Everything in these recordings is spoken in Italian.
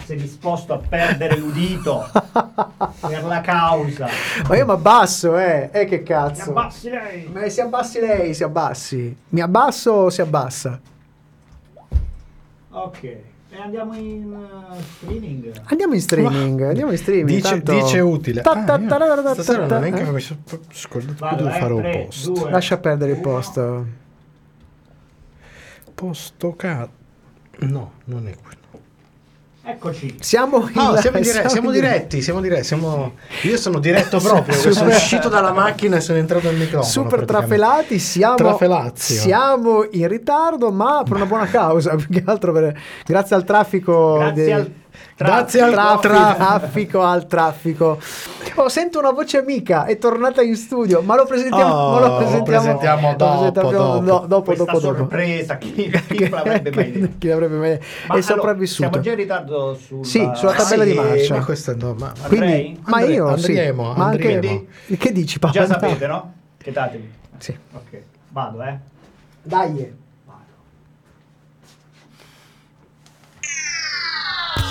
sei disposto a perdere l'udito per la causa. Ma io mi abbasso, eh. Eh che cazzo. abbassi lei. Ma si abbassi lei, si abbassi. Mi abbasso o si abbassa? Ok. E andiamo in uh, streaming. Andiamo in streaming, andiamo in streaming. Dice, tanto- dice utile. Ta- Ah, ta- io ta- stasera ta- non è che eh? mi sono scordato devo eh, fare un post. due. Lascia perdere il posto. Posto ca... No, non è quello. Eccoci. Siamo, in No, siamo, dire- siamo diretti, siamo diretti. Siamo... Io sono diretto proprio. Super- sono uscito dalla macchina e sono entrato al microfono. Super trafelati, siamo, siamo in ritardo, ma per una buona causa. Più che altro per- grazie al traffico. Grazie de- al Grazie al traffico, traffico. al traffico. Oh, sento una voce amica, è tornata in studio, ma lo presentiamo, Oh, ma lo lo presentiamo, presentiamo lo dopo, presentiamo dopo. dopo, dopo, dopo. sorpresa, chi, chi l'avrebbe mai detto? Chi l'avrebbe mai detto? Ma È allora, sopravvissuto. siamo già in ritardo sulla... Sì, sulla Ah, tabella sì, di marcia. Ma questo no, ma... Quindi, Andrei? ma io andremo, sì, ma anche andremo. che dici Paolo? Già sapete, no? Chiedatemi. Sì. Ok, vado, eh. Dai.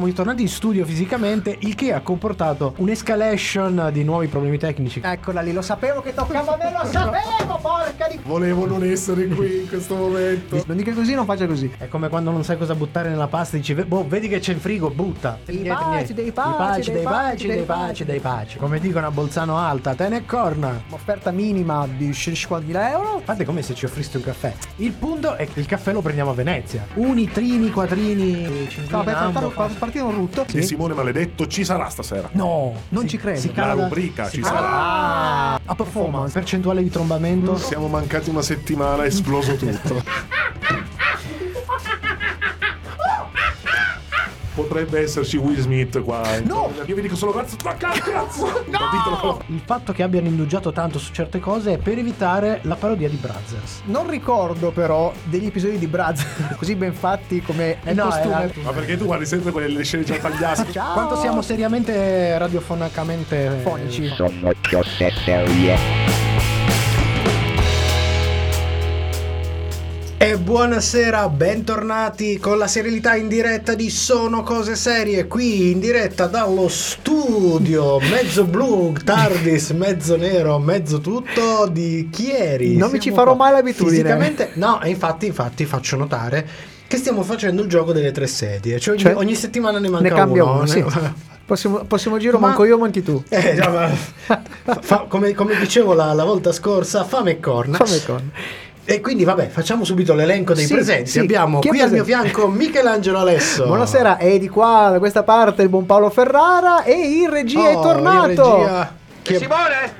Siamo ritornati in studio fisicamente, il che ha comportato un'escalation di nuovi problemi tecnici. Eccola lì, lo sapevo che toccava a me, lo sapevo, porca di... Volevo non essere qui in questo momento. Non dica così, non faccia così. È come quando non sai cosa buttare nella pasta, dici, boh, vedi che c'è il frigo, butta. Dei Niente, paci, niente. dei I paci, paci, dei paci, dei paci. dei paci. Come dicono a Bolzano Alta, te ne corna. Offerta minima di 50.000 euro. Fate come se ci offriste un caffè. Il punto è che il caffè lo prendiamo a Venezia. Uni, trini, quattrini, Stavo per cinquina, trattare- un rutto. E Simone Maledetto ci sarà stasera. No, Non si- ci credo. Si La cala rubrica si ci cala- sarà. Ah, a performance. Percentuale di trombamento. Siamo mancati una settimana, è esploso tutto. Potrebbe esserci Will Smith qua. No! Io vi dico solo cazzo, ma cazzo! No! Il fatto che abbiano indugiato tanto su certe cose è per evitare la parodia di Brothers. Non ricordo però degli episodi di Braz così ben fatti come Eh il no, costume. era- Ma perché tu guardi sempre quelle scene già tagliate? Ciao. Quanto siamo seriamente radiofonicamente Fonici. Sono cose serie. E buonasera, bentornati con la serialità in diretta di Sono Cose Serie, qui in diretta dallo studio, mezzo blu, Tardis, mezzo nero, mezzo tutto di Chieri. Non mi ci farò mai l'abitudine. Fisicamente, no, e infatti, infatti faccio notare che stiamo facendo il gioco delle tre sedie, cioè ogni, Cioè, ogni settimana ne manca Ne cambia uno. uno, sì. Prossimo, prossimo giro Ma- manco io, monti tu. Eh, già, ma- fa- come, come dicevo la, la volta scorsa, fame e corna. Fammi con. E quindi vabbè, facciamo subito l'elenco dei Sì, presenti. sì. Abbiamo Chi è qui al mio fianco Michelangelo Alesso. Buonasera, e di qua, da questa parte, il buon Paolo Ferrara e in regia è Oh, tornato. in regia- Che... Simone!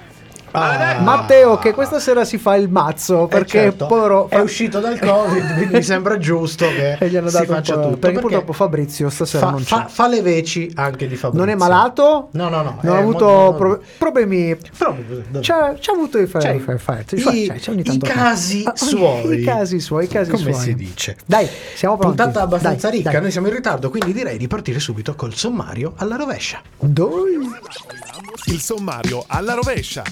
Ah, Matteo, che questa sera si fa il mazzo eh, perché certo, povero è uscito dal Covid, quindi mi sembra giusto che e gli hanno si dato un faccia po'- tutto. perché, purtroppo Fabrizio stasera fa, non c'è. fa- fa le veci anche di Fabrizio. non è malato? No, no, no. Non ha avuto molto- pro- problemi. C'ha, c'ha avuto i fa- Cioè, fa- fa- i- fa- c'è ogni i tanto- casi Ah, suoi. I casi suoi, i casi Come suoi. si dice? Dai, siamo pronti. Puntata abbastanza Dai, ricca, dai. noi siamo in ritardo, quindi direi di partire subito col sommario alla rovescia. Doi. Il sommario alla rovescia.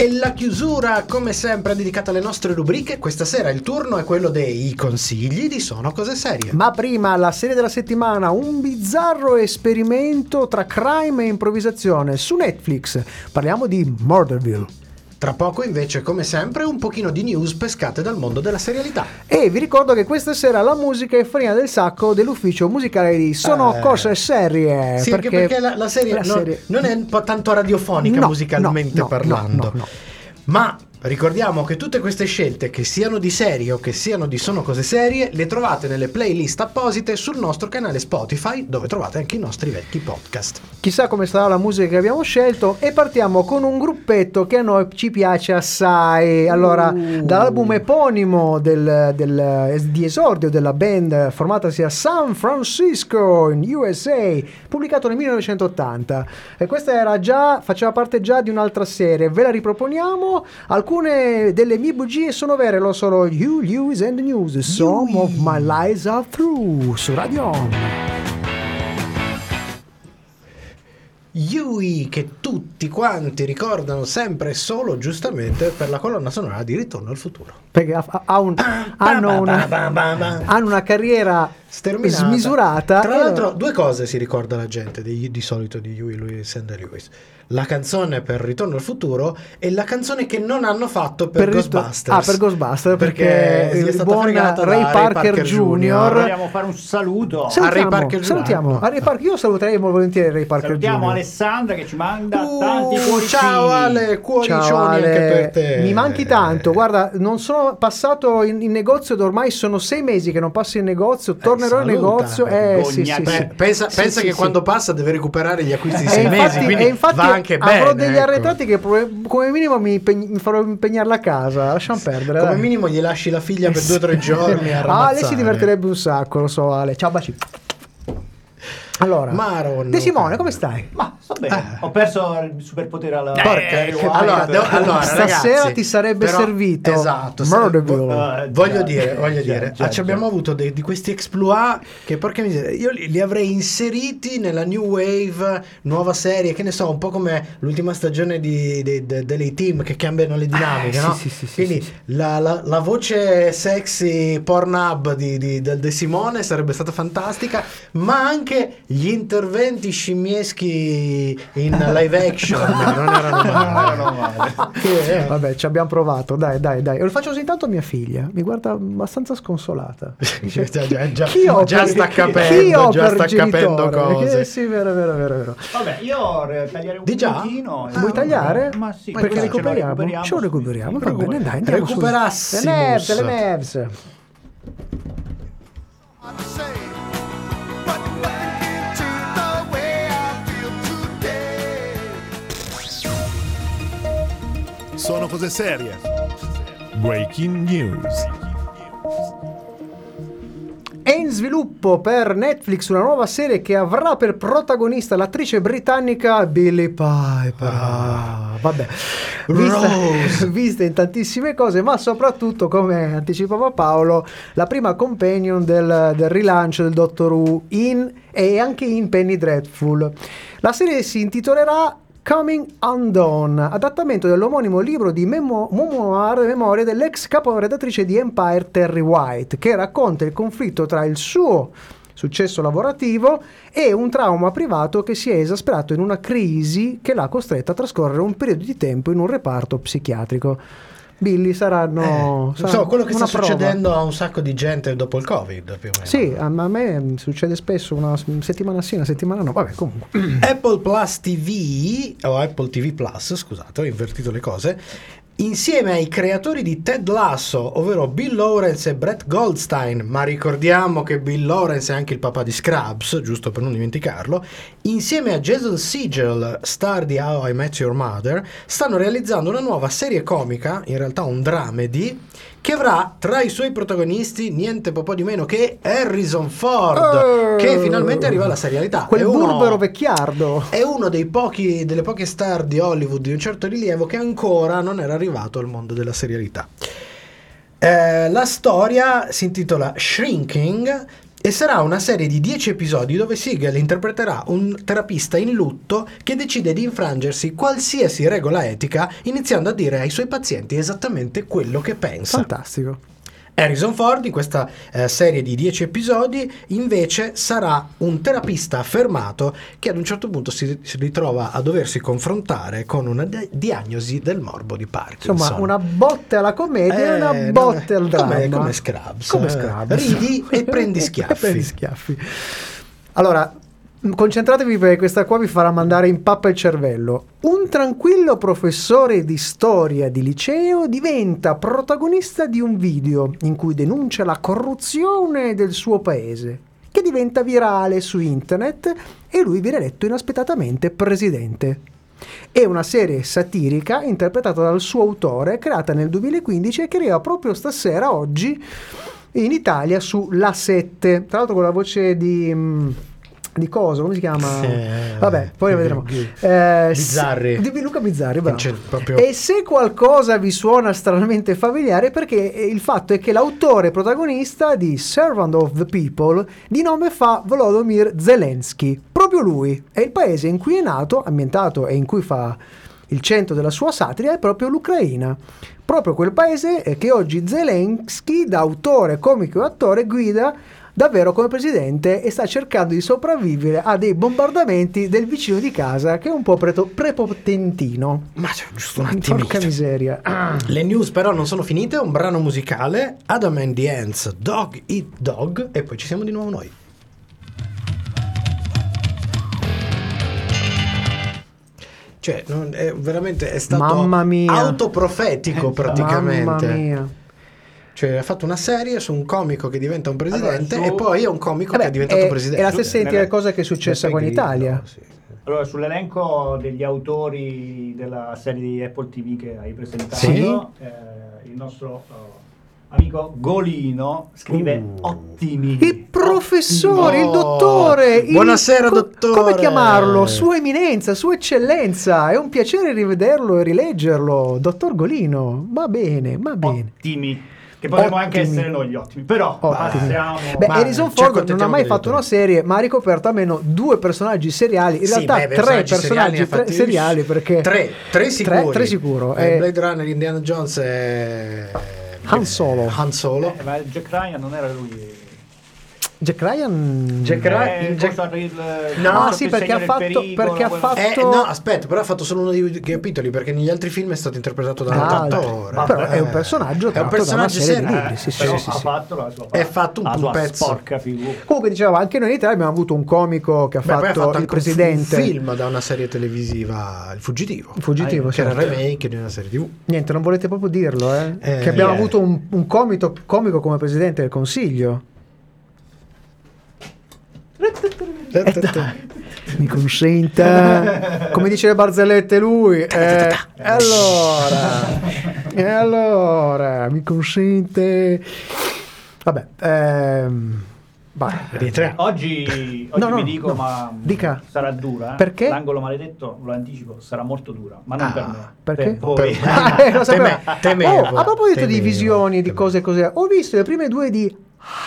E la chiusura, come sempre, dedicata alle nostre rubriche. Questa sera il turno è quello dei consigli di Sono Cose Serie. Ma prima la serie della settimana, un bizzarro esperimento tra crime e improvvisazione su Netflix. Parliamo di Murderville. Tra poco, invece, come sempre, un pochino di news pescate dal mondo della serialità. E vi ricordo che questa sera la musica è farina del sacco dell'ufficio musicale di Sono Eh, Cose Serie. Sì, anche perché la, la serie, la non, serie- non è un po' tanto radiofonica No, musicalmente no, no, parlando. no, no. Ma Ricordiamo che tutte queste scelte, che siano di serie o che siano di sono cose serie, le trovate nelle playlist apposite sul nostro canale Spotify, dove trovate anche i nostri vecchi podcast. Chissà come sarà la musica che abbiamo scelto e partiamo con un gruppetto che a noi ci piace assai. Allora, Uh. dall'album eponimo del- del- di esordio della band formatasi a San Francisco in USA, pubblicato nel 1980. E questa era già, faceva parte già di un'altra serie. Ve la riproponiamo. Alcune delle mie bugie sono vere, lo sono You, Lewis and the News. Some of my lies are true su Radio Home. Yui, che tutti quanti ricordano sempre e solo giustamente per la colonna sonora di Ritorno al futuro. Perché ha, ha un- hanno, una, hanno una carriera Sterminata. smisurata. Tra l'altro, due cose si ricorda la gente di, di solito di Huey Lewis and the Lewis: la canzone per Ritorno al futuro e la canzone che non hanno fatto per, per Ghostbusters. Ah, per Ghostbusters, perché, Perché il stata buon Ray Parker, Parker Jr. Vogliamo fare un saluto. Salutiamo, Ray Parker Jr. salutiamo. A Ray Parker- io saluterei molto volentieri Ray Parker Salutiamo Jr. Alessandra che ci manda Uh, tanti cuoricini. ciao Ale, cuoricioni Ciao Ale, anche per te. mi manchi tanto. Guarda, non sono passato in, in negozio ed ormai sono sei mesi che non passo in negozio. Tornerò in saluta. negozio. Eh, sì, sì, sì. Pensa Sì, pensa sì, che sì. quando passa deve recuperare gli acquisti di E sei infatti, mesi, quindi e infatti va anche bene. avrò degli ecco. arretrati che come minimo mi, impeg- mi farò impegnare la casa. Lasciamo perdere. Come dai. minimo gli lasci la figlia per due o tre giorni a Ah, lei si divertirebbe un sacco, lo so, Ale. Ciao, baci. Allora, Maron. De Simone, come stai? Ma sto bene. Ah. Ho perso il superpotere alla Porca- Eh, allora, devo- allora, Stasera ragazzi, ti sarebbe però- servito esatto, Murderville. Eh, voglio dire, voglio già, dire, già, ah, ci già. abbiamo avuto dei- di questi exploit che porca miseria, io li, li avrei inseriti nella new wave, nuova serie, che ne so, un po' come l'ultima stagione di, di- de- delle team che cambiano le dinamiche, Ah, no? sì, sì, sì, sì, Quindi sì, sì. La, la- la voce sexy Pornhub di, di- del De Simone sarebbe stata fantastica, ma anche gli interventi scimmieschi in live action non erano male. No, no, male. Che, eh, Vabbè, ci abbiamo provato, dai, dai, dai. E lo faccio così intanto a mia figlia, mi guarda abbastanza sconsolata. Dice, Già- già- già- "Chi ho già per- sta chi capendo, ho già sta genitore?" capendo cose. Eh, sì, vero, vero, vero, vero. Vabbè, io tagliare un Di già? pochino. Vuoi tagliare? Ma sì, Perché ce lo recuperiamo? Ce lo recuperiamo, va bene, dai, andiamo su. Recuperassimus. Le nerves, le nerves. Sono cose serie. Breaking news. È in sviluppo per Netflix una nuova serie che avrà per protagonista l'attrice britannica Billie Piper. Ah, vabbè, vista, vista in tantissime cose, ma soprattutto, come anticipava Paolo, la prima companion del, del rilancio del Doctor Who in, e anche in Penny Dreadful. La serie si intitolerà Coming Undone, adattamento dell'omonimo libro di memo- memoir, memorie dell'ex caporedattrice di Empire Terry White, che racconta il conflitto tra il suo successo lavorativo e un trauma privato che si è esasperato in una crisi che l'ha costretta a trascorrere un periodo di tempo in un reparto psichiatrico. Billy saranno... Eh, sarà insomma, quello che sta prova. succedendo a un sacco di gente dopo il Covid, più o meno. Sì, a a me succede spesso una settimana sì, una settimana no. Vabbè, comunque. Apple Plus TV, o Apple TV Plus, scusate, ho invertito le cose, insieme ai creatori di Ted Lasso, ovvero Bill Lawrence e Brett Goldstein, ma ricordiamo che Bill Lawrence è anche il papà di Scrubs, giusto per non dimenticarlo, insieme a Jason Segel, star di How I Met Your Mother, stanno realizzando una nuova serie comica, in realtà un dramedy, che avrà tra i suoi protagonisti niente po' di meno che Harrison Ford, Eh. che finalmente arriva alla serialità. Quel È uno- burbero vecchiardo. è uno dei pochi, delle poche star di Hollywood di un certo rilievo che ancora non era arrivato al mondo della serialità. Eh, la storia si intitola Shrinking e sarà una serie di 10 episodi dove Siegel interpreterà un terapista in lutto che decide di infrangersi qualsiasi regola etica iniziando a dire ai suoi pazienti esattamente quello che pensa. Fantastico. Harrison Ford in questa eh, serie di 10 episodi invece sarà un terapista affermato che ad un certo punto si, si ritrova a doversi confrontare con una di- diagnosi del morbo di Parkinson. Insomma, una botte alla commedia e una Eh, botte no, al dramma. come- come Scrubs. Come Eh, Scrubs. ridi e prendi schiaffi. E prendi schiaffi. Allora, Concentratevi perché questa qua vi farà mandare in pappa il cervello. Un tranquillo professore di storia di liceo diventa protagonista di un video in cui denuncia la corruzione del suo paese, che diventa virale su internet e lui viene eletto inaspettatamente presidente. È una serie satirica interpretata dal suo autore, creata nel 2015 e che arriva proprio stasera, oggi, in Italia su La 7. Tra l'altro con la voce di... di cosa? Come si chiama? Eh, Vabbè, poi vedremo. Eh, Bizzarri. Di Luca Bizzarri, bravo. Proprio- E se qualcosa vi suona stranamente familiare, perché il fatto è che l'autore protagonista di Servant of the People di nome fa Volodymyr Zelensky, proprio lui. E il paese in cui è nato, ambientato e in cui fa il centro della sua satira è proprio l'Ucraina. Proprio quel paese eh, che oggi Zelensky, da autore, comico e attore, guida davvero come presidente e sta cercando di sopravvivere a dei bombardamenti del vicino di casa che è un po' preto- prepotentino. Ma c'è giusto un attimo. Porca miseria. Le news però non sono finite, un brano musicale, Adam and the Ants, Dog Eat Dog, e poi ci siamo di nuovo noi. Cioè, non- è veramente è stato Mamma mia. autoprofetico praticamente. Mamma mia. Cioè, ha fatto una serie su un comico che diventa un presidente Allora, su- e poi è un comico Vabbè, che è diventato è, presidente. è la stessa identica cosa che è successa con l'Italia. sì. Allora, sull'elenco degli autori della serie di Apple TV che hai presentato, Sì. eh, il nostro eh, amico Golino scrive Uh. ottimi. Il professore, il Oh, dottore. il- buonasera, co- dottore. Come chiamarlo? Sua eminenza, sua eccellenza. È un piacere rivederlo e rileggerlo. Dottor Golino. Va bene, va bene. Ottimi. Che potremmo anche Ottimi. essere noi gli ottimi. Però Ottimi. passiamo. Beh, Ma Harrison Ford non ha mai fatto una serie, ma ha ricoperto almeno due personaggi seriali. In Sì, realtà beh, tre personaggi personaggi seriali tre- perché tre, tre sicuri. tre sicuro. Eh, Eh, Blade Runner, Indiana Jones e Han Solo. Han Solo. Eh, ma Jack Ryan non era lui. Jack Ryan Jack Eh, Ryan- Jack- forse il- No, sì, perché ha fatto- pericolo, perché ha fatto- Eh, no, aspetta, però ha fatto solo uno dei capitoli perché negli altri film è stato interpretato da un Ah, altro attore. vabbè, però è un personaggio È un personaggio serio. libri. Sì, sì, sì, sì, ha sì. fatto la sua È fatto un la sua pezzo. sporca figura. Comunque dicevo, anche noi in Italia abbiamo avuto un comico che ha Beh, poi fatto, il un presidente. Un film da una serie televisiva, Il Fuggitivo. Il fuggitivo, che era il certo. remake di una serie TV. Niente, non volete proprio dirlo, eh? Eh, che abbiamo eh. avuto un, un comito- comico come presidente del consiglio. Eh, Mi consenta, come dice le barzellette lui. eh, allora, e allora, mi consente. Vabbè, ehm, vai. Rientriamo. Oggi, oggi No, no, vi dico, no. ma Dica. sarà dura. eh. Perché? L'angolo maledetto, lo anticipo, sarà molto dura, ma non Ah, per me. perché? Per voi. Per- Ah, eh, lo. Teme- temevo, Oh, a proposito di temevo, visioni, di temevo. cose così, ho visto le prime due di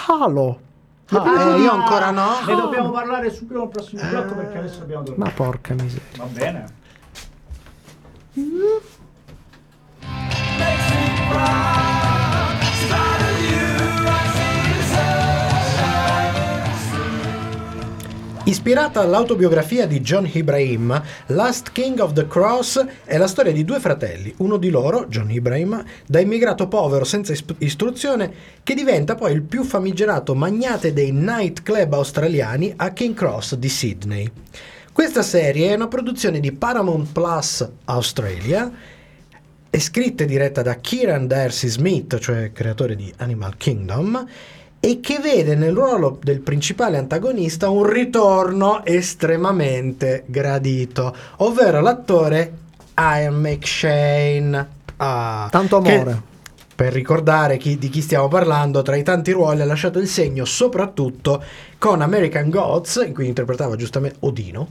Halo. Le Ah, eh, io ancora no. Ne dobbiamo parlare subito nel prossimo blocco perché adesso dobbiamo Ma dormire. porca miseria. Va bene. Ispirata all'autobiografia di John Ibrahim, Last King of the Cross è la storia di due fratelli, uno di loro, John Ibrahim, da immigrato povero senza istruzione, che diventa poi il più famigerato magnate dei nightclub australiani a King Cross di Sydney. Questa serie è una produzione di Paramount Plus Australia, è scritta e diretta da Kieran Darcy Smith, cioè creatore di Animal Kingdom, e che vede nel ruolo del principale antagonista un ritorno estremamente gradito, ovvero l'attore Ian McShane. Ah, Tanto amore. Per ricordare chi- di chi stiamo parlando, tra i tanti ruoli ha lasciato il segno soprattutto con American Gods, in cui interpretava giustamente Odino,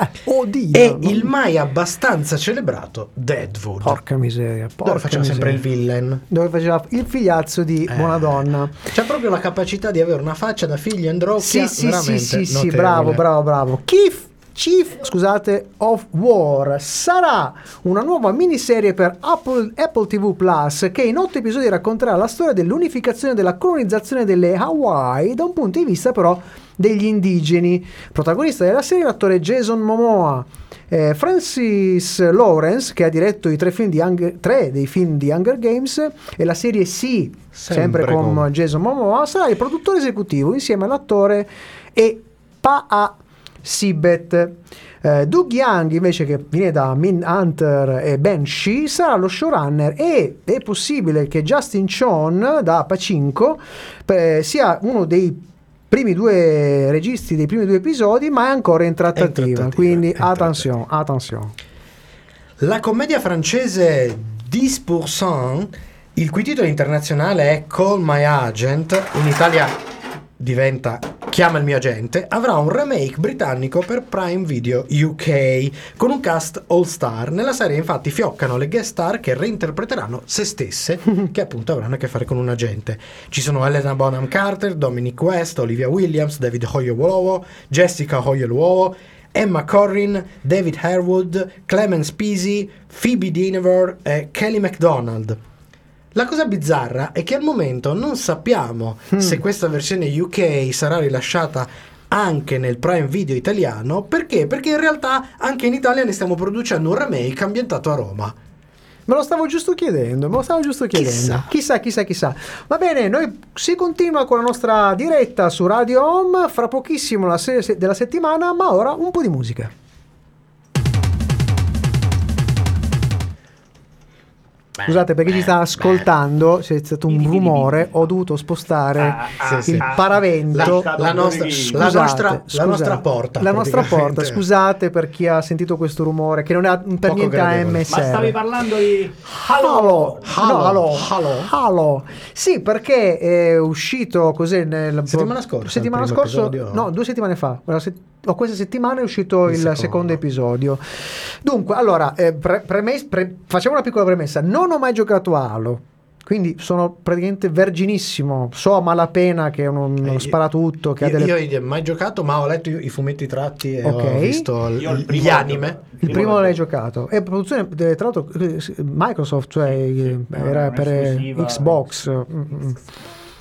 Eh, oddio. e non- il mai abbastanza celebrato Deadwood, Porca miseria. Porca dove faceva sempre il miseria. villain. Dove faceva il figliazzo di Eh. Buona Donna. C'ha proprio la capacità di avere una faccia da figlio androcchia Sì, sì, sì, veramente sì, sì, notevole. bravo, bravo, bravo. Chief, Chief, scusate, of War sarà una nuova miniserie per Apple, Apple TV Plus che in otto episodi racconterà la storia dell'unificazione della colonizzazione delle Hawaii da un punto di vista però degli indigeni. Protagonista della serie è l'attore Jason Momoa. Eh, Francis Lawrence, che ha diretto i tre, film di Hunger- tre dei film di Hunger Games, e la serie C, sempre, Sempre con, con- Jason Momoa, sarà il produttore esecutivo insieme all'attore e Pa Sibet. Eh, Doug Young invece che viene da Min Hunter e Banshee sarà lo showrunner e è possibile che Justin Chon da Pacinco eh, sia uno dei primi due registi dei primi due episodi ma è ancora in trattativa, trattativa, quindi attenzione, attenzione. La commedia francese 10%, il cui titolo internazionale è Call My Agent, in Italia diventa Chiama il mio agente, avrà un remake britannico per Prime Video UK con un cast all star. Nella serie infatti fioccano le guest star che reinterpreteranno se stesse, che appunto avranno a che fare con un agente. Ci sono Helena Bonham Carter, Dominic West, Olivia Williams, David Hoyoluovo, Jessica Hoyoluovo, Emma Corrin, David Harewood, Clemens Peasy, Phoebe Dinevor e Kelly MacDonald. La cosa bizzarra è che al momento non sappiamo se questa versione UK sarà rilasciata anche nel Prime Video italiano. Perché? Perché in realtà anche in Italia ne stiamo producendo un remake ambientato a Roma. Me lo stavo giusto chiedendo, me lo stavo giusto chiedendo. Chissà. chissà, chissà. Va bene, noi si continua con la nostra diretta su Radio Home, fra pochissimo la se- della settimana, ma ora un po' di musica. Scusate perché ci sta ascoltando, c'è stato un rumore, ho dovuto spostare Ah, ah, il sì. paravento. La, la nostra, la Scusate, nostra- la scusate. nostra porta. La nostra porta, scusate per chi ha sentito questo rumore, che non è per Poco niente gradevole. AMSR. Ma stavi parlando di Halo, Halo, no, Halo, Halo. Halo. Sì, perché è uscito così nel Settimana scorsa, Settimana il episodio? no, due settimane fa. Ora se- o questa settimana è uscito il, Il secondo. secondo. episodio. Dunque, allora, eh, pre- premes- pre- facciamo una piccola premessa. Non ho mai giocato a Halo. Quindi sono praticamente verginissimo. So a malapena che è uno, uno Eh, sparatutto. Che ha Io, delle... io ho mai giocato, ma ho letto i, i fumetti tratti e Ok. ho visto l- gli anime. Il primo l'hai giocato. È produzione, eh, tra l'altro, eh, Microsoft, cioè eh, era per esclusiva. Xbox.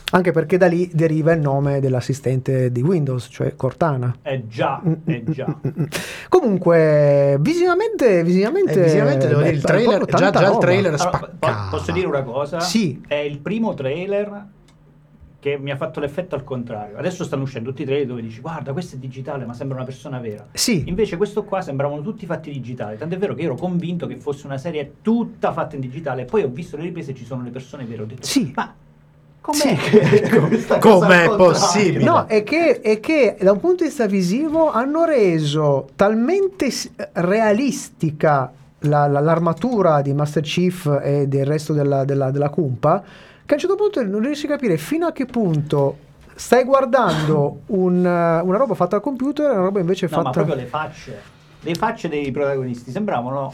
Mm, mm. Anche perché da lì deriva il nome dell'assistente di Windows, cioè Cortana. Eh già, eh già. Mm, Comunque, visivamente, visivamente, Eh, visivamente devo beh, dire, il trailer- già- già il trailer- Allora, spaccava. po- posso dire una cosa? Sì. È il primo trailer che mi ha fatto l'effetto al contrario. Adesso stanno uscendo tutti i trailer dove dici guarda questo è digitale ma sembra una persona vera. Sì. Invece questo qua sembravano tutti fatti digitali. Tant'è vero che io ero convinto che fosse una serie tutta fatta in digitale. Poi ho visto le riprese e ci sono le persone vere. Ho detto Sì. ma com'è Sì. cosa Com'è possibile? No, è che, è che da un punto di vista visivo hanno reso talmente realistica la- la- l'armatura di Master Chief e del resto della, della, della cumpa che a un certo punto non riesci a capire fino a che punto stai guardando un, una roba fatta al computer e una roba invece No, ma fatta... proprio le facce. Le facce dei protagonisti sembravano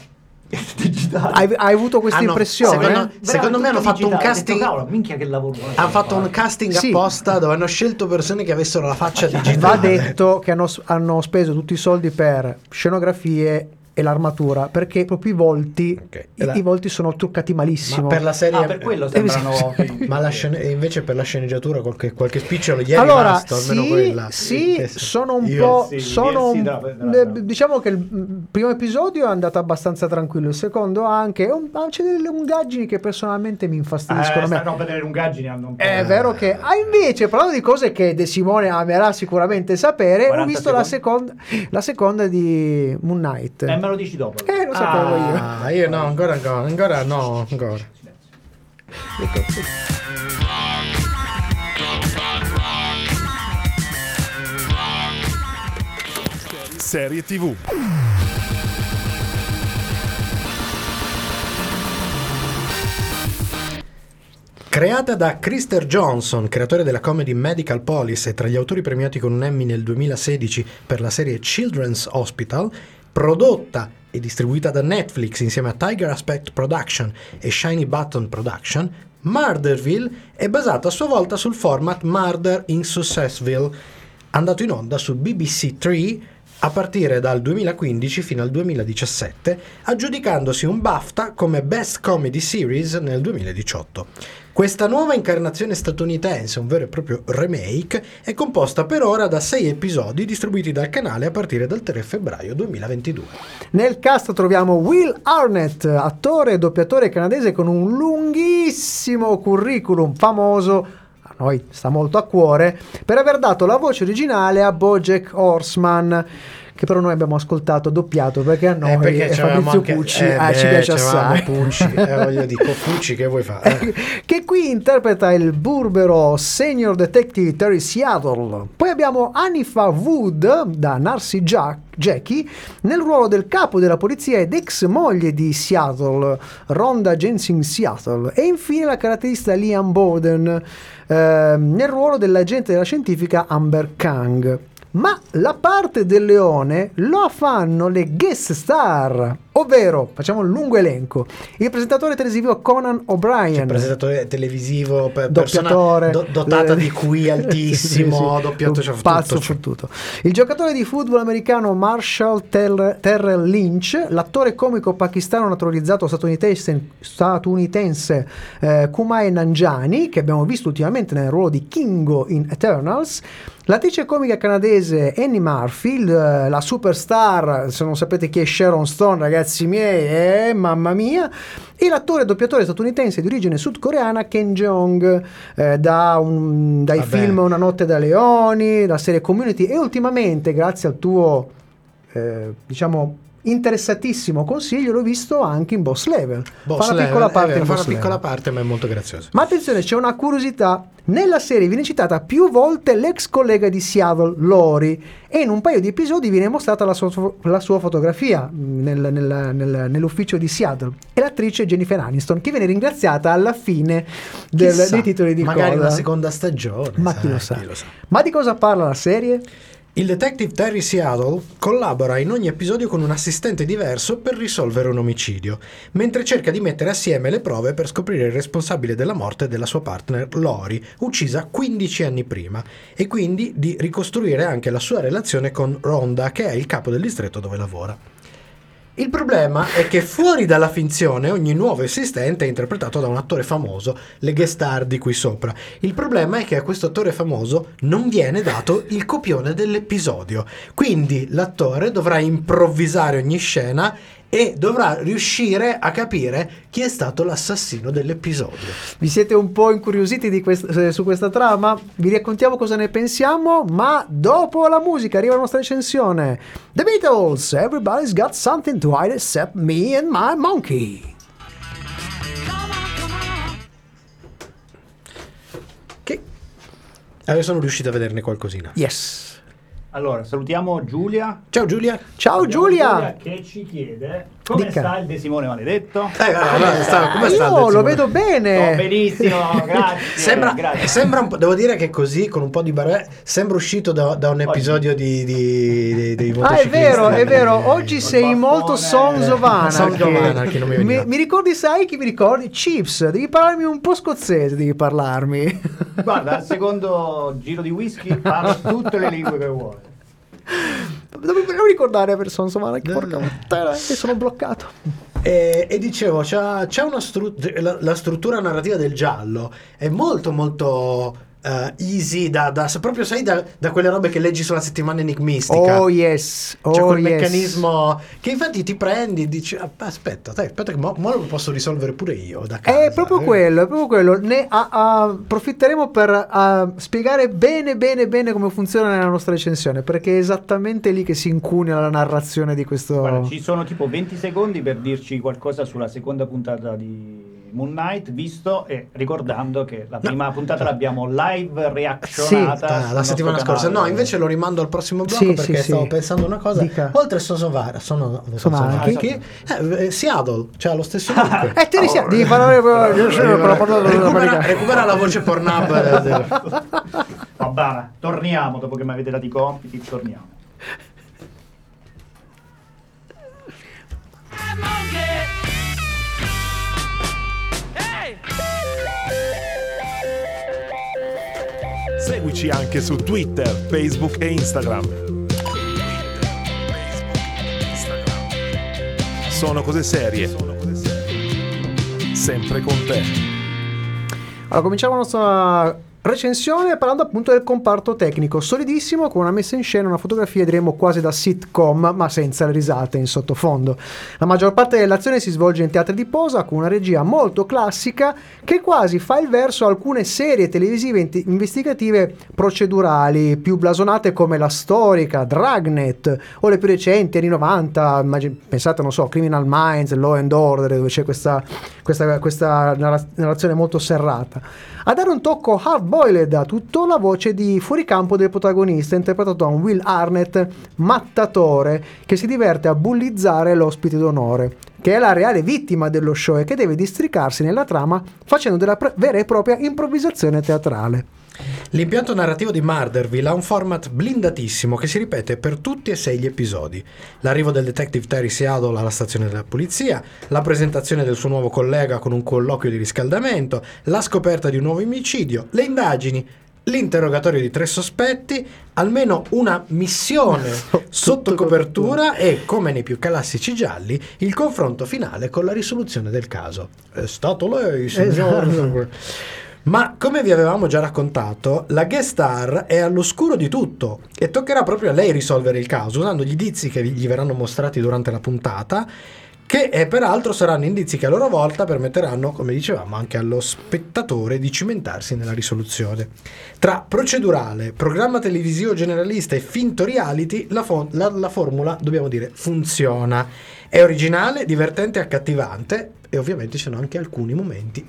digitali. Hai, hai avuto questa Hanno- impressione? secondo- Veramente secondo me hanno fatto un digitale. Ho casting- detto, cavolo, minchia che lavoro. Hanno fatto un casting Sì. apposta dove hanno scelto persone che avessero la faccia digitale. Va detto che hanno, hanno speso tutti i soldi per scenografie e l'armatura perché proprio i volti, Ok. i, La- i volti sono truccati malissimo. Ma per la serie Ah, per quello sembrano Ma la e invece per la sceneggiatura qualche, qualche spicciolo gli è allora, rimasto, almeno sì, quella. sì, Che- sono un io- po'. sì, sono sì, un- della- della- eh, diciamo che il mm, primo episodio è andato abbastanza tranquillo, il secondo anche. Un- ah, c'è delle lungaggini che personalmente mi infastidiscono. Eh, me. sta roba delle lungaggini hanno un po'. È vero che ah, invece parlando di cose che De Simone amerà sicuramente sapere, ho 40 visto la secondi. seconda, la seconda di Moon Knight. Eh, me lo dici dopo. Eh, lo sapevo io. Ah, io no, ancora, ancora, ancora no, ancora. Serie TV. Creata da Krister Johnson, creatore della comedy Medical Police e tra gli autori premiati con un Emmy nel 2016 per la serie Children's Hospital, prodotta e distribuita da Netflix insieme a Tiger Aspect Production e Shiny Button Production, Murderville è basata a sua volta sul format Murder in Successville, andato in onda su BBC 3 a partire dal 2015 fino al 2017, aggiudicandosi un BAFTA come Best Comedy Series nel 2018. Questa nuova incarnazione statunitense, un vero e proprio remake, è composta per ora da sei episodi distribuiti dal canale a partire dal 3 febbraio 2022. Nel cast troviamo Will Arnett, attore e doppiatore canadese con un lunghissimo curriculum famoso. A noi sta molto a cuore per aver dato la voce originale a Bojack Horseman, che però noi abbiamo ascoltato doppiato perché a noi Eh, perché Fabrizio anche- Pucci eh, ah, ci beh, piace c'avevamo assai. Pucci, eh, voglio dire, Pucci che vuoi fare? che qui interpreta il burbero senior detective Terry Seattle. Poi abbiamo Anifa Wood da Narcy Jack. Jackie nel ruolo del capo della polizia ed ex moglie di Seattle, Rhonda Jensen Seattle, e infine la caratterista Liam Bowden ehm, nel ruolo dell'agente della scientifica Amber Kang. Ma la parte del leone lo fanno le guest star, ovvero, facciamo un lungo elenco, il presentatore televisivo Conan O'Brien, presentatore televisivo, per doppiatore, do- dotata le- di QI altissimo, Sì, sì, doppiato, cioè, pazzo cioè. fottuto. Il giocatore di football americano Marshall Ter- Terrell Lynch, l'attore comico pakistano naturalizzato statunitense, statunitense eh, Kumail Nanjiani, che abbiamo visto ultimamente nel ruolo di Kingo in Eternals, L'attrice comica canadese Annie Murphy, il- la superstar, se non sapete chi è Sharon Stone, ragazzi miei, eh, mamma mia, e l'attore e doppiatore statunitense di origine sudcoreana Ken Jeong, eh, da un- dai Vabbè. film Una notte da leoni, la serie Community e ultimamente, grazie al tuo, eh, diciamo, interessatissimo consiglio, l'ho visto anche in Boss Level. Boss fa una piccola parte vero, fa una piccola Level. parte, ma è molto grazioso. Ma attenzione, c'è una curiosità. Nella serie viene citata più volte l'ex collega di Seattle, Lori, e in un paio di episodi viene mostrata la sua, la sua fotografia mh, nel- nel- nel- nell'ufficio di Seattle. E l'attrice Jennifer Aniston, che viene ringraziata alla fine del- Chissà, dei titoli di magari coda. una seconda stagione. Ma sai, chi lo sa. chi lo sa. Ma di cosa parla la serie? Il detective Terry Seattle collabora in ogni episodio con un assistente diverso per risolvere un omicidio, mentre cerca di mettere assieme le prove per scoprire il responsabile della morte della sua partner Lori, uccisa 15 anni prima, e quindi di ricostruire anche la sua relazione con Rhonda, che è il capo del distretto dove lavora. Il problema è che fuori dalla finzione ogni nuovo assistente è interpretato da un attore famoso, le guest star di qui sopra. Il problema è che a questo attore famoso non viene dato il copione dell'episodio. Quindi l'attore dovrà improvvisare ogni scena e dovrà riuscire a capire chi è stato l'assassino dell'episodio. Vi siete un po' incuriositi di quest- eh, su questa trama? Vi raccontiamo cosa ne pensiamo, ma dopo la musica arriva la nostra recensione. The Beatles, Everybody's Got Something to Hide Except Me and My Monkey. Che adesso sono riuscito a vederne qualcosina. Yes. Allora, salutiamo Giulia. Ciao Giulia. Ciao Abbiamo Giulia! Che ci chiede come Dica. sta il De Simone maledetto. Eh, allora, sta- come sta il Io lo vedo Sto bene. benissimo, grazie. Sembra, grazie. sembra un po', devo dire che così con un po' di barè sembra uscito da, da un episodio di, di, di- dei Ah, è vero, è vero. Oggi Col sei molto Sons of Anarchy. Sons of Anarchy, non mi mi, veniva. mi ricordi, sai chi mi ricordi? Chips. Devi parlarmi un po' scozzese, devi parlarmi. Guarda, al secondo giro di whisky parlo tutte le lingue che vuoi. Dovevo ricordare per Sons of Anarchy, porca puttana, che sono bloccato. E, e dicevo, c'ha, c'ha una stru- la, la struttura narrativa del giallo è molto molto eh, easy da, da- se proprio sai da, da quelle robe che leggi sulla settimana enigmistica. Oh yes, oh C'è quel yes. meccanismo che infatti ti prendi e dici "Ah, aspetta, dai, aspetta che mo, mo lo posso risolvere pure io da casa. È proprio eh." quello, è proprio quello. Ne a- a- approfitteremo per a, spiegare bene, bene, bene come funziona nella nostra recensione, perché è esattamente lì che si incunea la narrazione di questo. Guarda, ci sono tipo 20 secondi per dirci qualcosa sulla seconda puntata di Moon Knight, visto e ricordando che la prima puntata l'abbiamo live reactionata Ah, sul la settimana scorsa. canale. No, invece lo rimando al prossimo blocco Sì, perché sì, stavo sì. pensando una cosa. Dica. Oltre a Sosovara, sono, sono Anarchy. eh, Seattle, cioè lo stesso nome. Eh, te ne sia- devi parlare recupera, la voce Pornhub. eh, Va bene, torniamo dopo che mi avete dato i compiti, torniamo. Seguici anche su Twitter, Facebook e Instagram. Sono cose serie. Sempre con te. Allora, cominciamo la nostra Recensione parlando appunto del comparto tecnico, solidissimo con una messa in scena, una fotografia diremmo quasi da sitcom, ma senza le risate in sottofondo. La maggior parte dell'azione si svolge in teatri di posa con una regia molto classica che quasi fa il verso a alcune serie televisive int- investigative procedurali, più blasonate come la storica, Dragnet o le più recenti, anni 90, immagin- pensate, non so, Criminal Minds, Law and Order, dove c'è questa, questa, questa narra- narrazione molto serrata. A dare un tocco hard-boiled a tutto la voce di fuoricampo del protagonista, interpretato da un Will Arnett mattatore che si diverte a bullizzare l'ospite d'onore, che è la reale vittima dello show e che deve districarsi nella trama facendo della pre- vera e propria improvvisazione teatrale. L'impianto narrativo di Murderville ha un format blindatissimo che si ripete per tutti e sei gli episodi. L'arrivo del detective Terry Seattle alla stazione della polizia, la presentazione del suo nuovo collega con un colloquio di riscaldamento, la scoperta di un nuovo omicidio, le indagini, l'interrogatorio di tre sospetti, almeno una missione sotto copertura e, come nei più classici gialli, il confronto finale con la risoluzione del caso. È stato lei, signor. Esatto. Ma come vi avevamo già raccontato, la guest star è all'oscuro di tutto e toccherà proprio a lei risolvere il caso usando gli indizi che gli verranno mostrati durante la puntata, che eh, peraltro saranno indizi che a loro volta permetteranno, come dicevamo, anche allo spettatore di cimentarsi nella risoluzione. Tra procedurale, programma televisivo generalista e finto reality, la, fo- la- la formula, dobbiamo dire, funziona. È originale, divertente e accattivante e ovviamente ci sono anche alcuni momenti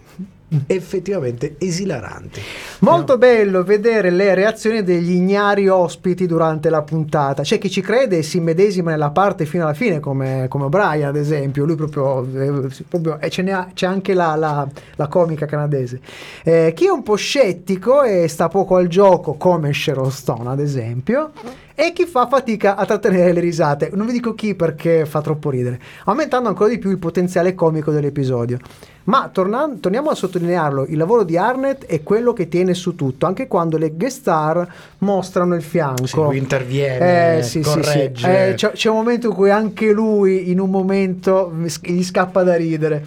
effettivamente esilaranti. Molto bello vedere le reazioni degli ignari ospiti durante la puntata. C'è chi ci crede e si medesima nella parte fino alla fine, come, come Brian, ad esempio. Lui proprio. eh, proprio- e ce n'è, ha- c'è anche la, la- la comica canadese. Eh, chi è un po' scettico e sta poco al gioco, come Sharon Stone, ad esempio. E chi fa fatica a trattenere le risate. Non vi dico chi perché fa troppo ridere, aumentando ancora di più il potenziale comico dell'episodio. Ma tornan- torniamo a sottolinearlo, il lavoro di Arnett è quello che tiene su tutto, anche quando le guest star mostrano il fianco. Sì, lui interviene, Eh, sì, sì, sì. corregge. Eh, c'è, c'è un momento in cui anche lui, in un momento, gli scappa da ridere.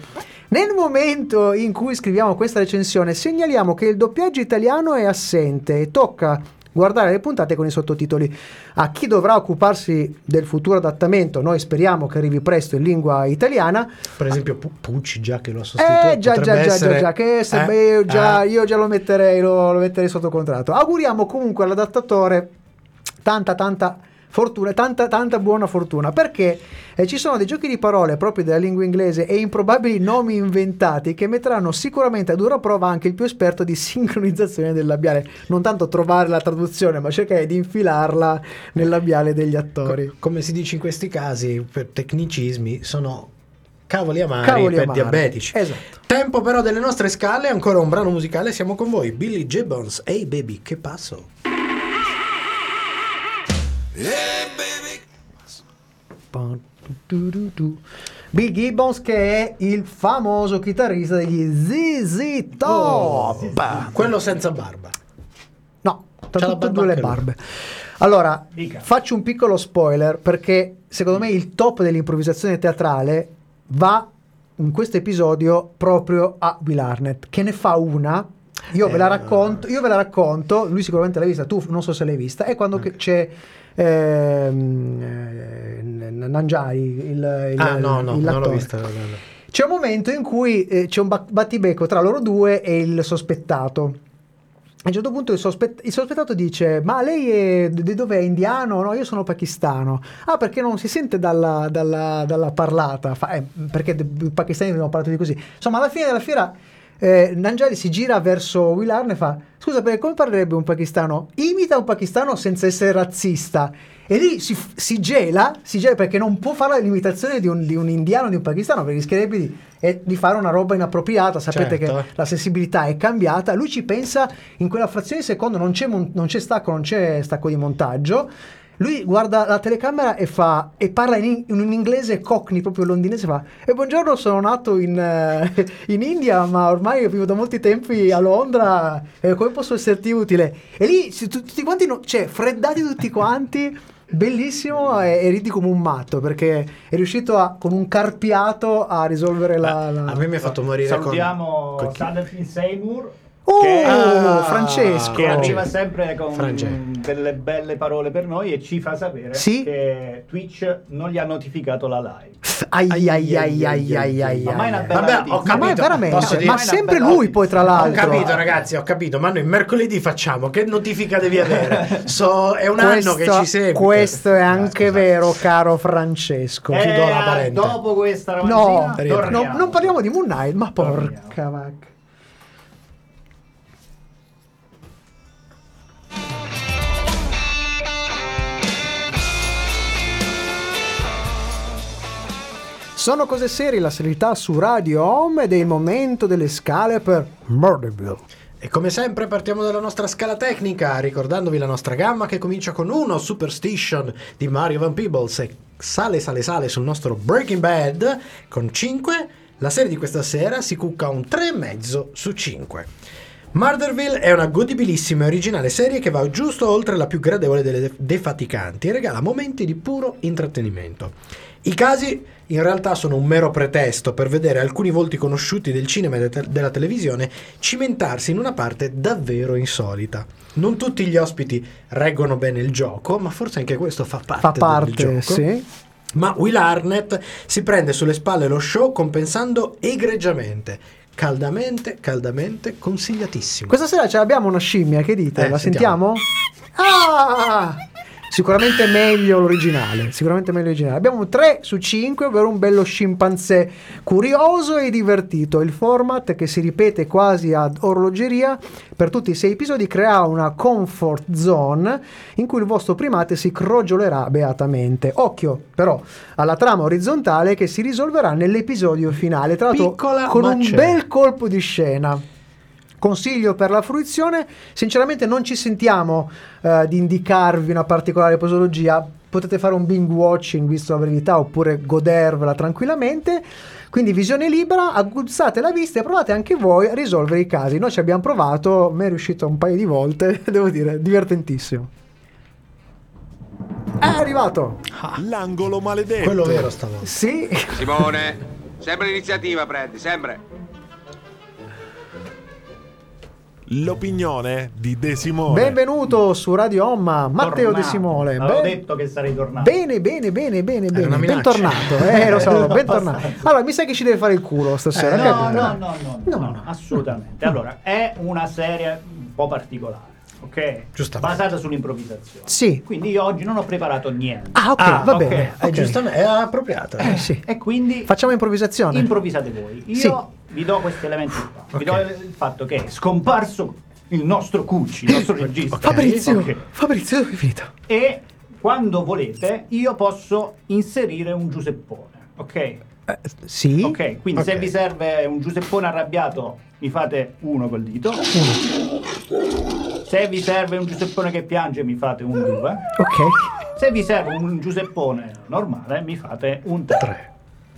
Nel momento in cui scriviamo questa recensione, segnaliamo che il doppiaggio italiano è assente e tocca guardare le puntate con i sottotitoli. A chi dovrà occuparsi del futuro adattamento, noi speriamo che arrivi presto in lingua italiana, Per esempio Pu- Pucci già che lo ha sostituito. eh già già già, essere- già che se- Eh, io, già, eh. io già lo metterei lo, lo metterei sotto contratto auguriamo comunque all'adattatore tanta tanta fortuna tanta tanta buona fortuna perché eh, ci sono dei giochi di parole propri della lingua inglese e improbabili nomi inventati che metteranno sicuramente a dura prova anche il più esperto di sincronizzazione del labiale non tanto trovare la traduzione ma cercare di infilarla nel labiale degli attori Co- come si dice in questi casi, per tecnicismi, sono cavoli amari Cavoli per amari. diabetici. esatto Tempo però delle nostre scale, ancora un brano musicale, siamo con voi, Billy Gibbons. Hey baby, che passo? Bill Gibbons che è il famoso chitarrista degli ZZ Top. Quello senza barba. No, tra tutte e barba due le barbe. Allora, Dica. faccio un piccolo spoiler perché secondo me il top dell'improvvisazione teatrale va in questo episodio proprio a Will Arnett, che ne fa una. Io ve la Eh, racconto, io ve la racconto, lui sicuramente l'ha vista, tu non so se l'hai vista, è quando che c'è ehm, eh, N- Nangiari, il, il, Ah no, no, il- non l'ho vista. no, no. C'è un momento in cui eh, c'è un ba- battibecco tra loro due e il sospettato. A un certo punto il, sospet- il sospettato dice: Ma lei è di dove è indiano? No, io sono pakistano. Ah, perché non si sente dalla, dalla- dalla parlata? Fa- eh, perché i pakistani abbiamo parlato di così. Insomma, alla fine della fiera. Eh, Nanjali si gira verso Will e fa: Scusa, perché come parlerebbe un pakistano? Imita un pakistano senza essere razzista. E lì si, si gela, si gela perché non può fare l'imitazione di un, di un indiano di un pakistano perché rischierebbe di, eh, di fare una roba inappropriata. Sapete Certo. che la sensibilità è cambiata. Lui ci pensa in quella frazione di secondo, non c'è, mon- non c'è stacco, non c'è stacco di montaggio. Lui guarda la telecamera e fa e parla in, in un inglese cockney, proprio londinese. Fa: E buongiorno, sono nato in, eh, in India, ma ormai vivo da molti tempi a Londra. E come posso esserti utile? E lì si- tu- tutti quanti, no- cioè, freddati tutti quanti. Bellissimo e, e ridi come un matto perché è riuscito a, con un carpiato a risolvere la. la- A me mi ha fatto morire Salutiamo con- Sutherland Seymour. Oh, Che- Ah, Francesco. che arriva sempre con Francesco. delle belle parole per noi e ci fa sapere Sì. che Twitch non gli ha notificato la live. Ai ai ai ai ai ai Ma mai una bella Vabbè, notizia. ho Ma capito, veramente? posso dire- Ma sempre lui notizia. poi tra Ho l'altro. capito ragazzi, ho capito, ma noi mercoledì facciamo, che notifica devi avere? So, è un anno che ci segue. questo è Ah, anche scusate. vero, caro Francesco. Eh, chiudo la parente. Dopo questa no, no, non parliamo di Moon Knight, ma porca vacca. Sono cose serie, la serietà su Radio Home ed è il momento delle scale per Murderville. E come sempre partiamo dalla nostra scala tecnica, ricordandovi la nostra gamma che comincia con 1 Superstition di Mario Van Peebles e sale, sale, sale sul nostro Breaking Bad con 5. La serie di questa sera si cucca un 3,5 su 5. Murderville è una godibilissima e originale serie che va giusto oltre la più gradevole delle def- defaticanti e regala momenti di puro intrattenimento. I casi in realtà sono un mero pretesto per vedere alcuni volti conosciuti del cinema e de- della televisione cimentarsi in una parte davvero insolita. Non tutti gli ospiti reggono bene il gioco, ma forse anche questo fa parte, Fa del parte, gioco. sì. Ma Will Arnett si prende sulle spalle lo show compensando egregiamente. Caldamente, caldamente consigliatissimo. Questa sera ce l'abbiamo una scimmia, che dite? Eh, La sentiamo. sentiamo? Ah! Sicuramente meglio l'originale, sicuramente meglio l'originale. Abbiamo un 3 su 5, ovvero un bello scimpanzé curioso e divertito. Il format che si ripete quasi ad orologeria per tutti i sei episodi crea una comfort zone in cui il vostro primate si crogiolerà beatamente. Occhio però alla trama orizzontale che si risolverà nell'episodio finale, tra l'altro Piccola, con un c'è. bel colpo di scena. Consiglio per la fruizione, sinceramente non ci sentiamo eh, di indicarvi una particolare posologia, potete fare un binge watching visto la brevità oppure godervela tranquillamente, quindi visione libera, aguzzate la vista e provate anche voi a risolvere i casi. Noi ci abbiamo provato, mi è riuscito un paio di volte, devo dire, divertentissimo. È arrivato! L'angolo maledetto. Quello vero stavolta. Sì, Simone, sempre l'iniziativa prendi, sempre. L'opinione di De Simone. benvenuto su Radio Omma, Matteo De Tornato. Simone. Avevo Ben- detto che sarei tornato. Bene, bene, bene, bene, bene. Bentornato. Eh, lo so, bentornato. Allora, mi sa che ci deve fare il culo stasera. Eh, no, no, no, no, No, no, no. assolutamente. Allora, è una serie un po' particolare, ok? Giustamente. Basata sull'improvvisazione. Sì. Quindi io oggi non ho preparato niente. Ah, ok, Ah, va bene. È ok. giustamente, è appropriata. Eh, sì. E quindi Facciamo improvvisazione. improvvisate voi. Io Sì. Vi do questi elementi qua. Vi do il fatto che è scomparso il nostro Cucci, il nostro regista. Fabrizio, Ok. Fabrizio, dove è finito? E quando volete io posso inserire un Giuseppone, ok? Eh, sì. Ok, quindi se vi serve un Giuseppone arrabbiato, mi fate uno col dito. Se vi serve un Giuseppone che piange, mi fate un due. Ok. Se vi serve un Giuseppone normale, mi fate un tre. Tre.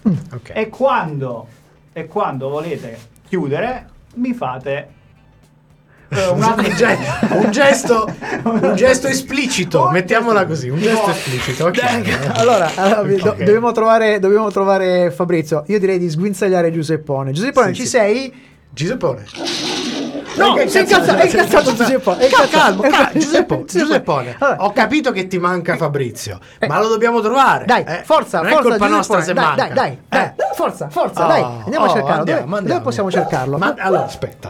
Mm. Ok. E quando, e quando volete chiudere, mi fate eh, un altro un, ge- un gesto, un gesto esplicito, mettiamola così, un gesto esplicito. ok. Allora, allora, do- Ok. dobbiamo, trovare, dobbiamo trovare Fabrizio. Io direi di sguinzagliare Giuseppone. Giuseppone, Sì, ci sì. sei? Giuseppone. No, cazzo- incazzato, è incazzato Giuseppone. è. Calmo, calmo, Giuseppe, Giuseppone. Ho capito che ti manca Fabrizio, Eh. ma lo dobbiamo trovare. Dai, eh. forza, non forza, è colpa nostra se dai, manca. dai, dai, Eh. forza, forza, Oh, dai, andiamo a oh, cercarlo. dove, possiamo cercarlo? Ma allora aspetta,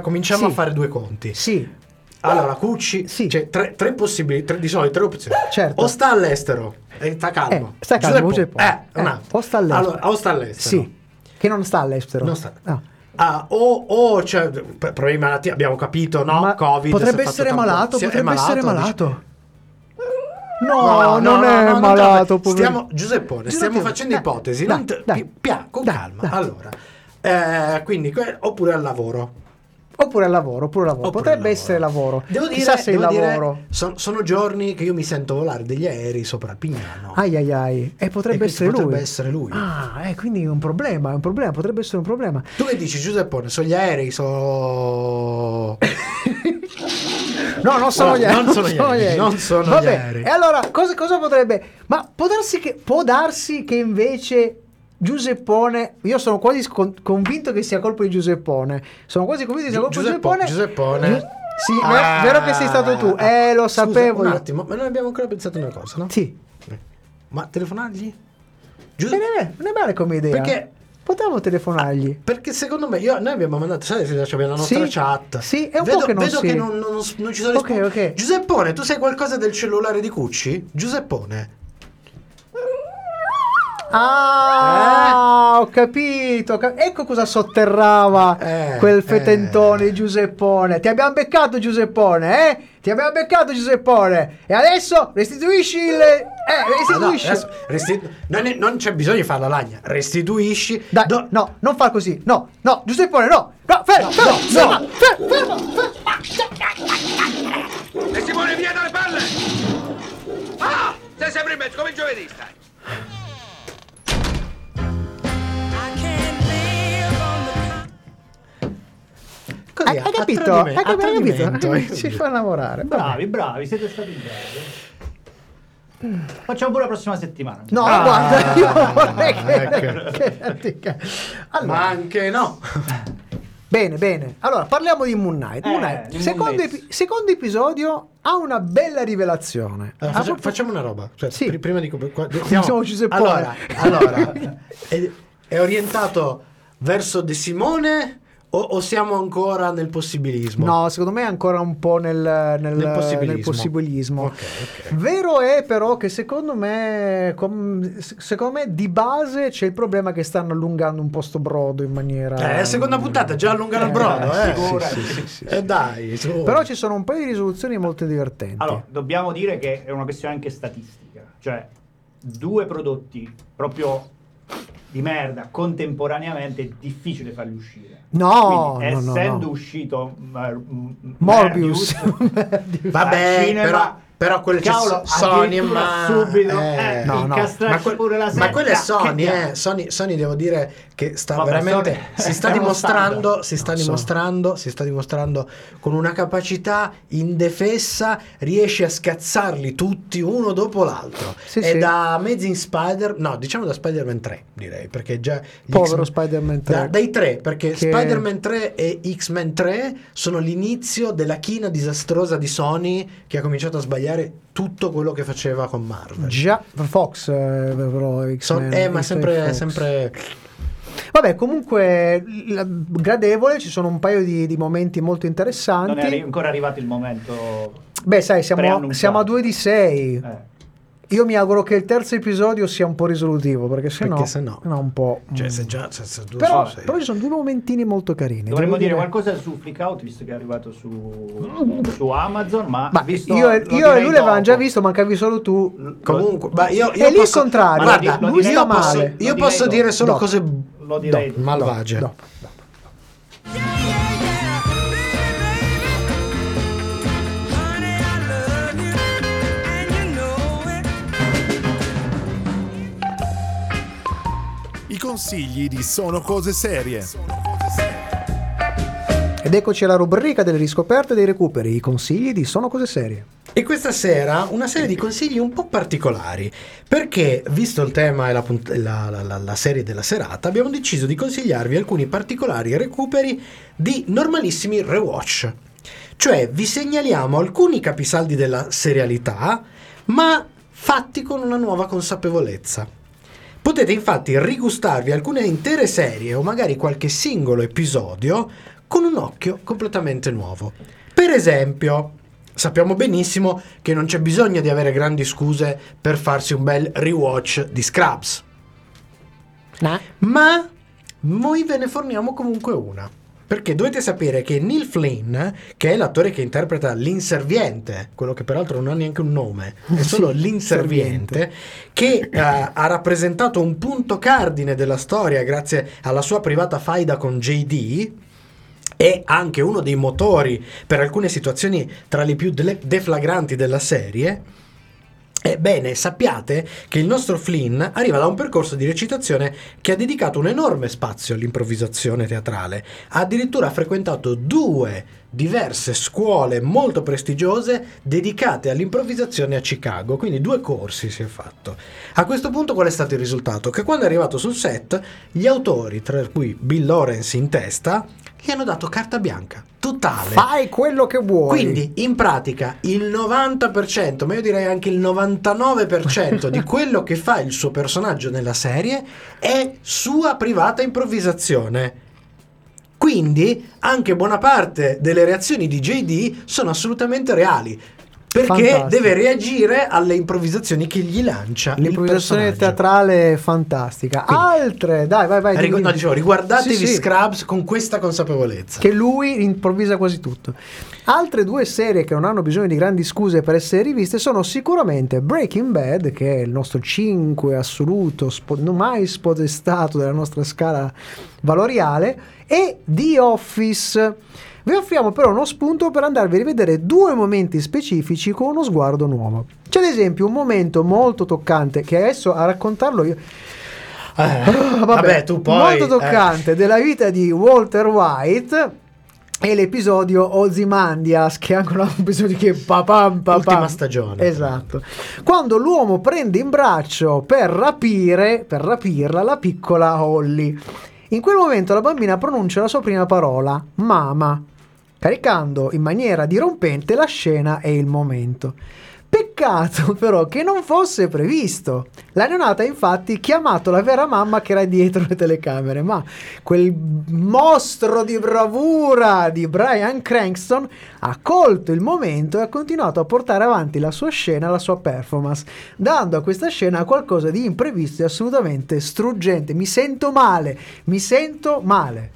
cominciamo a fare due conti. Sì, Allora, Cucci, Sì. c'è tre, tre possibili, tre- di solito tre opzioni. Certo. O sta all'estero, e sta calmo. Eh, sta calmo, Giuseppe. Eh, un Eh, attimo. o sta all'estero. Allora, o sta all'estero. sì. Che non sta all'estero. Non sta. Ah. Ah, o, o cioè, problemi di malattia, abbiamo capito, no? Ma Covid. potrebbe essere malato, si potrebbe essere dici- malato. No, non è no, malato, poverino. stiamo, Giuseppone, stiamo facendo dai, ipotesi, dai, non te- dai. pi- pia, con Dai, calma. Allora, eh, quindi, oppure al lavoro. Oppure al lavoro, oppure al lavoro. Oppure Potrebbe lavoro. essere lavoro. Devo Chissà dire, se il devo dire, lavoro. son- sono giorni che io mi sento volare degli aerei sopra il Pignano. Ai ai ai. E potrebbe E essere potrebbe lui. essere lui. Ah, eh, quindi è un problema, è un problema, potrebbe essere un problema. Tu che dici, Giuseppone, sono gli aerei, sono... No, non sono gli Guarda, aerei. non sono gli aerei, non sono Vabbè, gli aerei. E allora, cosa, cosa potrebbe... Ma può darsi che, può darsi che invece Giuseppone, io sono quasi scon- convinto che sia colpa di Giuseppone. Sono quasi convinto che sia colpa di Giuseppo- Giuseppone. Giuseppone. Giu- sì, è vero che sei stato tu. Eh, lo Scusa, sapevo. un io. attimo, ma noi abbiamo ancora pensato una cosa, no? Sì. Ma telefonargli? Eh, Giusto? non, è, non è male come idea. Perché- Potevamo telefonargli. Perché secondo me, io, noi abbiamo mandato, sai, abbiamo la nostra Sì, chat. sì, è un vedo, po' che non vedo si- che non, non- non ci sono Ok, risposte. ok. Giuseppone, tu sai qualcosa del cellulare di Cucci? Giuseppone. Ah, ho capito. ho cap- ecco cosa sotterrava Eh, quel fetentone eh. Giuseppone. Ti abbiamo beccato, Giuseppone, eh? Ti abbiamo beccato, Giuseppone. E adesso restituisci il. Eh, Ah, no, restituisci. adesso resti- non, è- non c'è bisogno di fare la lagna. Restituisci. Dai, Do- no, non far così. No, no, Giuseppone, no. No, fermo, fermo, fermo, fermo, fermo, fermo. E Simone via dalle palle! Ah! Sei sempre in mezzo come il giovedì stai! Hai, hai a capito? Hai capito? hai Ci capito? fa lavorare. Bravi, bravi, siete stati bravi. Facciamo pure la prossima settimana. No, Ah, guarda, io vorrei che, ecco. che- che- Allora, Ma anche no. Bene, bene. Allora, parliamo di Moon Knight. Moon Eh, Knight, Moon secondo, Knight. epi- secondo episodio ha una bella rivelazione. Allora, Ha faccia- proprio- facciamo una roba. Cioè, Sì. pri- prima di Giuseppone. Allora, allora è, è orientato verso De Simone o, o siamo ancora nel possibilismo? No, secondo me è ancora un po' nel, nel- Nel possibilismo. nel possibilismo. Ok, ok. Vero è però che secondo me, com- secondo me di base c'è il problema che stanno allungando un po' sto brodo in maniera... Eh, seconda puntata, già allungano il brodo, eh. sicura. Sì, sì, sì, Eh, dai, su. Però ci sono un paio di risoluzioni molto divertenti. Allora, dobbiamo dire che è una questione anche statistica. Cioè, due prodotti proprio di merda contemporaneamente è difficile farli uscire. No, Quindi, no, no, essendo no. uscito mm, mm, Morbius. Morbius, Vabbè, al cinema, però- però quelle c'è cavolo, Sony, ma- subito eh, eh, no, no. Ma, que- pure la ma setta, quella è Sony, eh. Sony, Sony devo dire che sta Vabbè, veramente Sony si sta dimostrando, si sta No, dimostrando, si sta dimostrando con una capacità indefessa, riesce a scazzarli tutti uno dopo l'altro. Sì, è sì. da Amazing Spider, no, diciamo da Spider-Man 3, direi, perché già Povero X-Men- Spider-Man 3. da- dai tre, perché Che- Spider-Man 3 e X-Men 3 sono l'inizio della china disastrosa di Sony che ha cominciato a sbagliare tutto quello che faceva con Marvel. Già, Fox, eh, però, So- eh, ma sempre, Fox. sempre Vabbè, comunque la- gradevole, ci sono un paio di, di momenti molto non interessanti. è arri- ancora arrivato il momento Beh, sai, siamo, siamo a 2 di 6. eh. Io mi auguro che il terzo episodio sia un po' risolutivo, perché sennò Perché sennò- no, un po'. cioè mm. se già se- se due però, sei. però ci sono due momentini molto carini. Dovremmo devo dire qualcosa su Flick Out visto che è arrivato su, su Amazon, ma, Ma visto, io, e lui l'avevamo già visto, mancavi solo tu. comunque ma io, io È lì il posso, contrario. guarda Lo lui sta posso, male. io posso dire solo dopo. cose Lo direi no, malvagie consigli di Sono Cose Serie. Ed eccoci alla rubrica delle riscoperte e dei recuperi, i consigli di Sono Cose Serie. E questa sera una serie di consigli un po' particolari, perché visto il tema e la, punt- la- la- la- la serie della serata, abbiamo deciso di consigliarvi alcuni particolari recuperi di normalissimi rewatch. Cioè vi segnaliamo alcuni capisaldi della serialità, ma fatti con una nuova consapevolezza. Potete infatti rigustarvi alcune intere serie o magari qualche singolo episodio con un occhio completamente nuovo. Per esempio, sappiamo benissimo che non c'è bisogno di avere grandi scuse per farsi un bel rewatch di Scrubs, ma noi ve ne forniamo comunque una. Perché dovete sapere che Neil Flynn, che è l'attore che interpreta l'inserviente, quello che peraltro non ha neanche un nome, è solo l'inserviente, che eh, ha rappresentato un punto cardine della storia grazie alla sua privata faida con JD, è anche uno dei motori per alcune situazioni tra le più dele- deflagranti della serie. Ebbene, sappiate che il nostro Flynn arriva da un percorso di recitazione che ha dedicato un enorme spazio all'improvvisazione teatrale. Ha addirittura frequentato due diverse scuole molto prestigiose dedicate all'improvvisazione a Chicago, quindi due corsi si è fatto. A questo punto qual è stato il risultato? Che quando è arrivato sul set, gli autori, tra cui Bill Lawrence in testa, gli hanno dato carta bianca, totale. Fai quello che vuoi. Quindi in pratica il 90%, ma io direi anche il 99% di quello che fa il suo personaggio nella serie è sua privata improvvisazione. Quindi anche buona parte delle reazioni di JD sono assolutamente reali. Perché Fantastico. deve reagire alle improvvisazioni che gli lancia L'improvvisazione teatrale è fantastica. Quindi- Altre, dai, vai, vai. Rigu- no, dicevo, riguardatevi Sì, sì. Scrubs con questa consapevolezza. che lui improvvisa quasi tutto. Altre due serie che non hanno bisogno di grandi scuse per essere riviste sono sicuramente Breaking Bad, che è il nostro 5 assoluto, spo- non mai spodestato della nostra scala valoriale, e The Office. Vi offriamo però uno spunto per andarvi a rivedere due momenti specifici con uno sguardo nuovo. C'è ad esempio un momento molto toccante che adesso a raccontarlo io Eh, Ah, vabbè, tu poi... molto eh. toccante della vita di Walter White e l'episodio Ozymandias che è anche un episodio che papam papam Ultima stagione. esatto quando l'uomo prende in braccio per rapire per rapirla la piccola Holly in quel momento la bambina pronuncia la sua prima parola mama caricando in maniera dirompente la scena e il momento Peccato però che non fosse previsto. La neonata ha infatti chiamato la vera mamma che era dietro le telecamere, ma quel mostro di bravura di Brian Cranston ha colto il momento e ha continuato a portare avanti la sua scena, la sua performance, dando a questa scena qualcosa di imprevisto e assolutamente struggente. Mi sento male, mi sento male.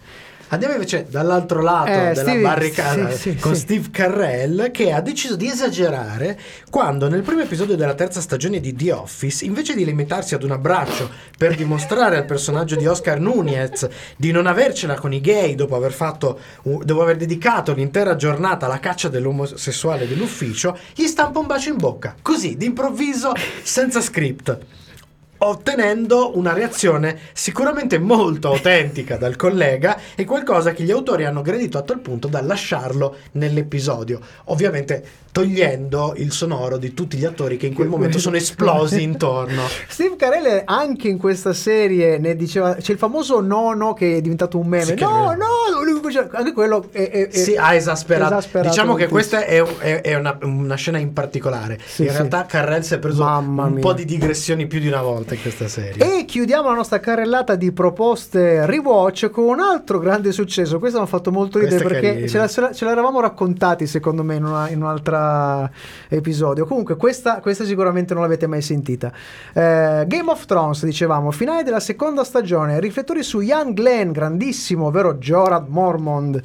Andiamo invece dall'altro lato Eh, della Steve- barricata sì, sì, con sì. Steve Carrell che ha deciso di esagerare quando nel primo episodio della terza stagione di The Office, invece di limitarsi ad un abbraccio per dimostrare al personaggio di Oscar Nunez di non avercela con i gay dopo aver fatto dopo aver dedicato l'intera giornata alla caccia dell'omosessuale dell'ufficio, gli stampa un bacio in bocca, così d'improvviso senza script ottenendo una reazione sicuramente molto autentica dal collega e qualcosa che gli autori hanno gradito a tal punto da lasciarlo nell'episodio, ovviamente togliendo il sonoro di tutti gli attori che in quel momento sono esplosi intorno. Steve Carell anche in questa serie ne diceva c'è il famoso nono che è diventato un meme Sì, è no no anche quello è, è- è- Si ha esasperato. esasperato Diciamo che questa è, una, una scena in particolare. Sì, in sì. realtà Carrell si è preso Mamma un mia. po' di digressioni più di una volta in questa serie. E chiudiamo la nostra carrellata di proposte rewatch con un altro grande successo. Questo mi ha fatto molto ridere Questa perché ce, la- ce la- ce l'eravamo raccontati secondo me in, una- in un altro episodio. Comunque questa, questa sicuramente non l'avete mai sentita. Eh, Game of Thrones, dicevamo, finale della seconda stagione, riflettori su Ian Glenn, grandissimo, ovvero Jorah Mormont.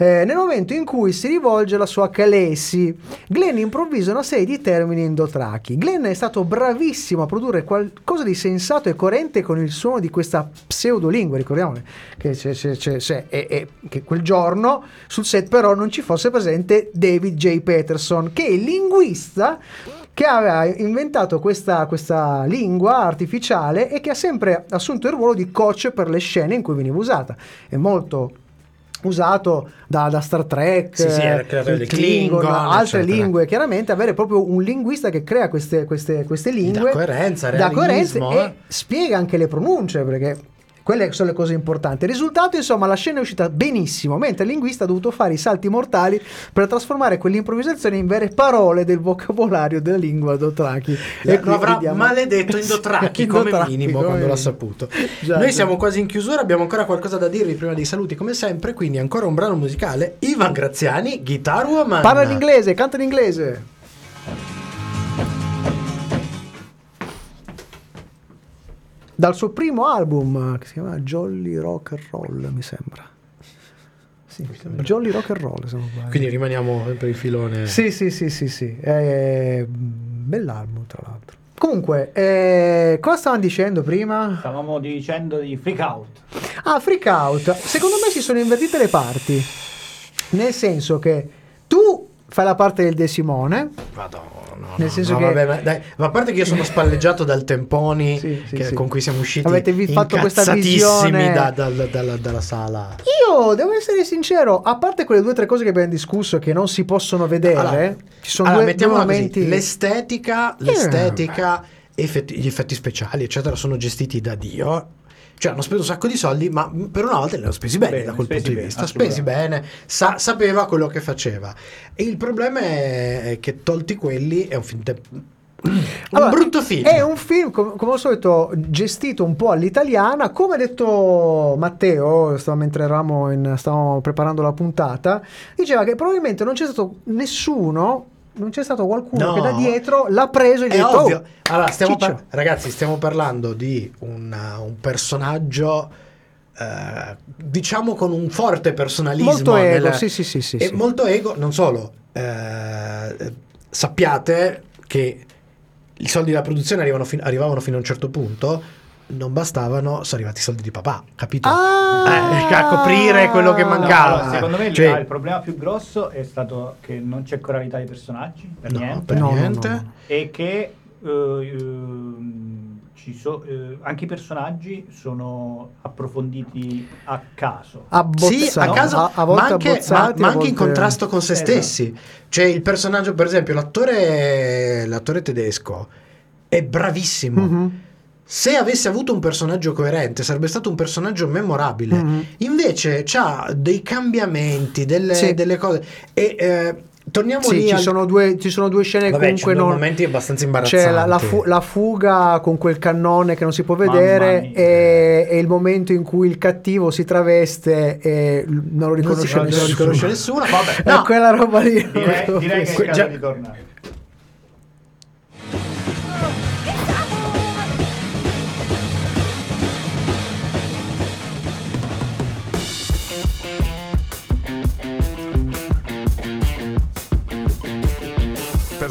Eh, nel momento in cui si rivolge alla sua Khaleesi, Glenn improvvisa una serie di termini endotrachi. Glenn è stato bravissimo a produrre qualcosa di sensato e coerente con il suono di questa pseudolingua. Ricordiamo che, c'è- c'è- c'è- e- e- che quel giorno sul set però non ci fosse presente David J. Peterson, che è il linguista che aveva inventato questa, questa lingua artificiale e che ha sempre assunto il ruolo di coach per le scene in cui veniva usata. È molto usato da, da Star Trek, Sì, sì, eh, Klingon, Klingon, altre eccetera. lingue, chiaramente avere proprio un linguista che crea queste, queste, queste lingue coerenza, dà coerenza realismo, e eh. spiega anche le pronunce perché quelle sono le cose importanti. Il risultato, insomma, la scena è uscita benissimo, mentre il linguista ha dovuto fare i salti mortali per trasformare quell'improvvisazione in vere parole del vocabolario della lingua Dothraki. E qui lo avrà vediamo- maledetto Indotraki come Indotraki, minimo come quando l'ha saputo. Già, Noi già. siamo quasi in chiusura, abbiamo ancora qualcosa da dirvi prima dei saluti come sempre, quindi ancora un brano musicale. Ivan Graziani, Guitar Woman. Parla in inglese, canta in inglese. Dal suo primo album che si chiama Jolly Rock and Roll, mi sembra. Sì, mi sembra. Jolly Rock and Roll, se non sbaglio. Quindi rimaniamo per il filone. Sì, sì, sì, sì, sì. Eh, bell'album, tra l'altro. Comunque, eh, cosa stavamo dicendo prima? Stavamo dicendo di freak out. Ah, freak out. Secondo me si sono invertite le parti. Nel senso che tu fai la parte del De Simone Madonna. No. Nel senso no, che- vabbè, ma, dai, ma a parte che io sono spalleggiato dal Temponi Sì, sì, sì. con cui siamo usciti Avete vi- fatto questa visione- da- dal- dalla, dalla sala. Io devo essere sincero, a parte quelle due o tre cose che abbiamo discusso che non si possono vedere, Allora, ci sono allora, due, due mettiamola così, momenti. l'estetica, l'estetica effetti- gli effetti speciali, eccetera, sono gestiti da Dio. Cioè, hanno speso un sacco di soldi, ma per una volta li hanno spesi bene, Bene, da quel punto di vista. Spesi bene, sa- sapeva quello che faceva. E il problema è, che, tolti quelli, è un film. te- un Allora, brutto film. È un film, com- come al solito, gestito un po' all'italiana. Come ha detto Matteo, stava- mentre eravamo in- stavamo preparando la puntata, diceva che probabilmente non c'è stato nessuno, non c'è stato qualcuno No. che da dietro l'ha preso e gli ha detto, ovvio. "Oh, Allora, stiamo Ciccio." par- ragazzi, stiamo parlando di una- un personaggio. eh, diciamo con un forte personalismo Molto ego, nel- sì, sì, sì, sì, e sì. molto ego non solo eh, sappiate che i soldi della produzione arrivavano, fin- arrivavano fino a un certo punto non bastavano sono arrivati i soldi di papà capito Ah! Eh, a coprire quello che No, mancava allora, secondo me il- Cioè, il problema più grosso è stato che non c'è coralità dei personaggi, per no, niente, per No, no, niente no. e che ehm, ci so- eh, anche i personaggi sono approfonditi a caso. Abbozza- Sì, a no? caso, a, a volte ma anche, abbozzati, ma- ma a anche in volte- contrasto con se Esatto. stessi. Cioè, il personaggio, per esempio, l'attore, l'attore tedesco è bravissimo. Mhm. Se avesse avuto un personaggio coerente, sarebbe stato un personaggio memorabile. Mhm. Invece c'ha dei cambiamenti, delle, Sì. delle cose. E eh, torniamo Sì, lì ci al- sono, due, ci sono due scene Vabbè, comunque ci sono non... momenti abbastanza imbarazzanti. C'è la, la fu- la fuga con quel cannone che non si può vedere e, e il momento in cui il cattivo si traveste e non lo non si riconosce non lo nessuno. riconosce nessuno. Vabbè, È no, quella roba lì. Direi, direi che è il caso già- di tornare.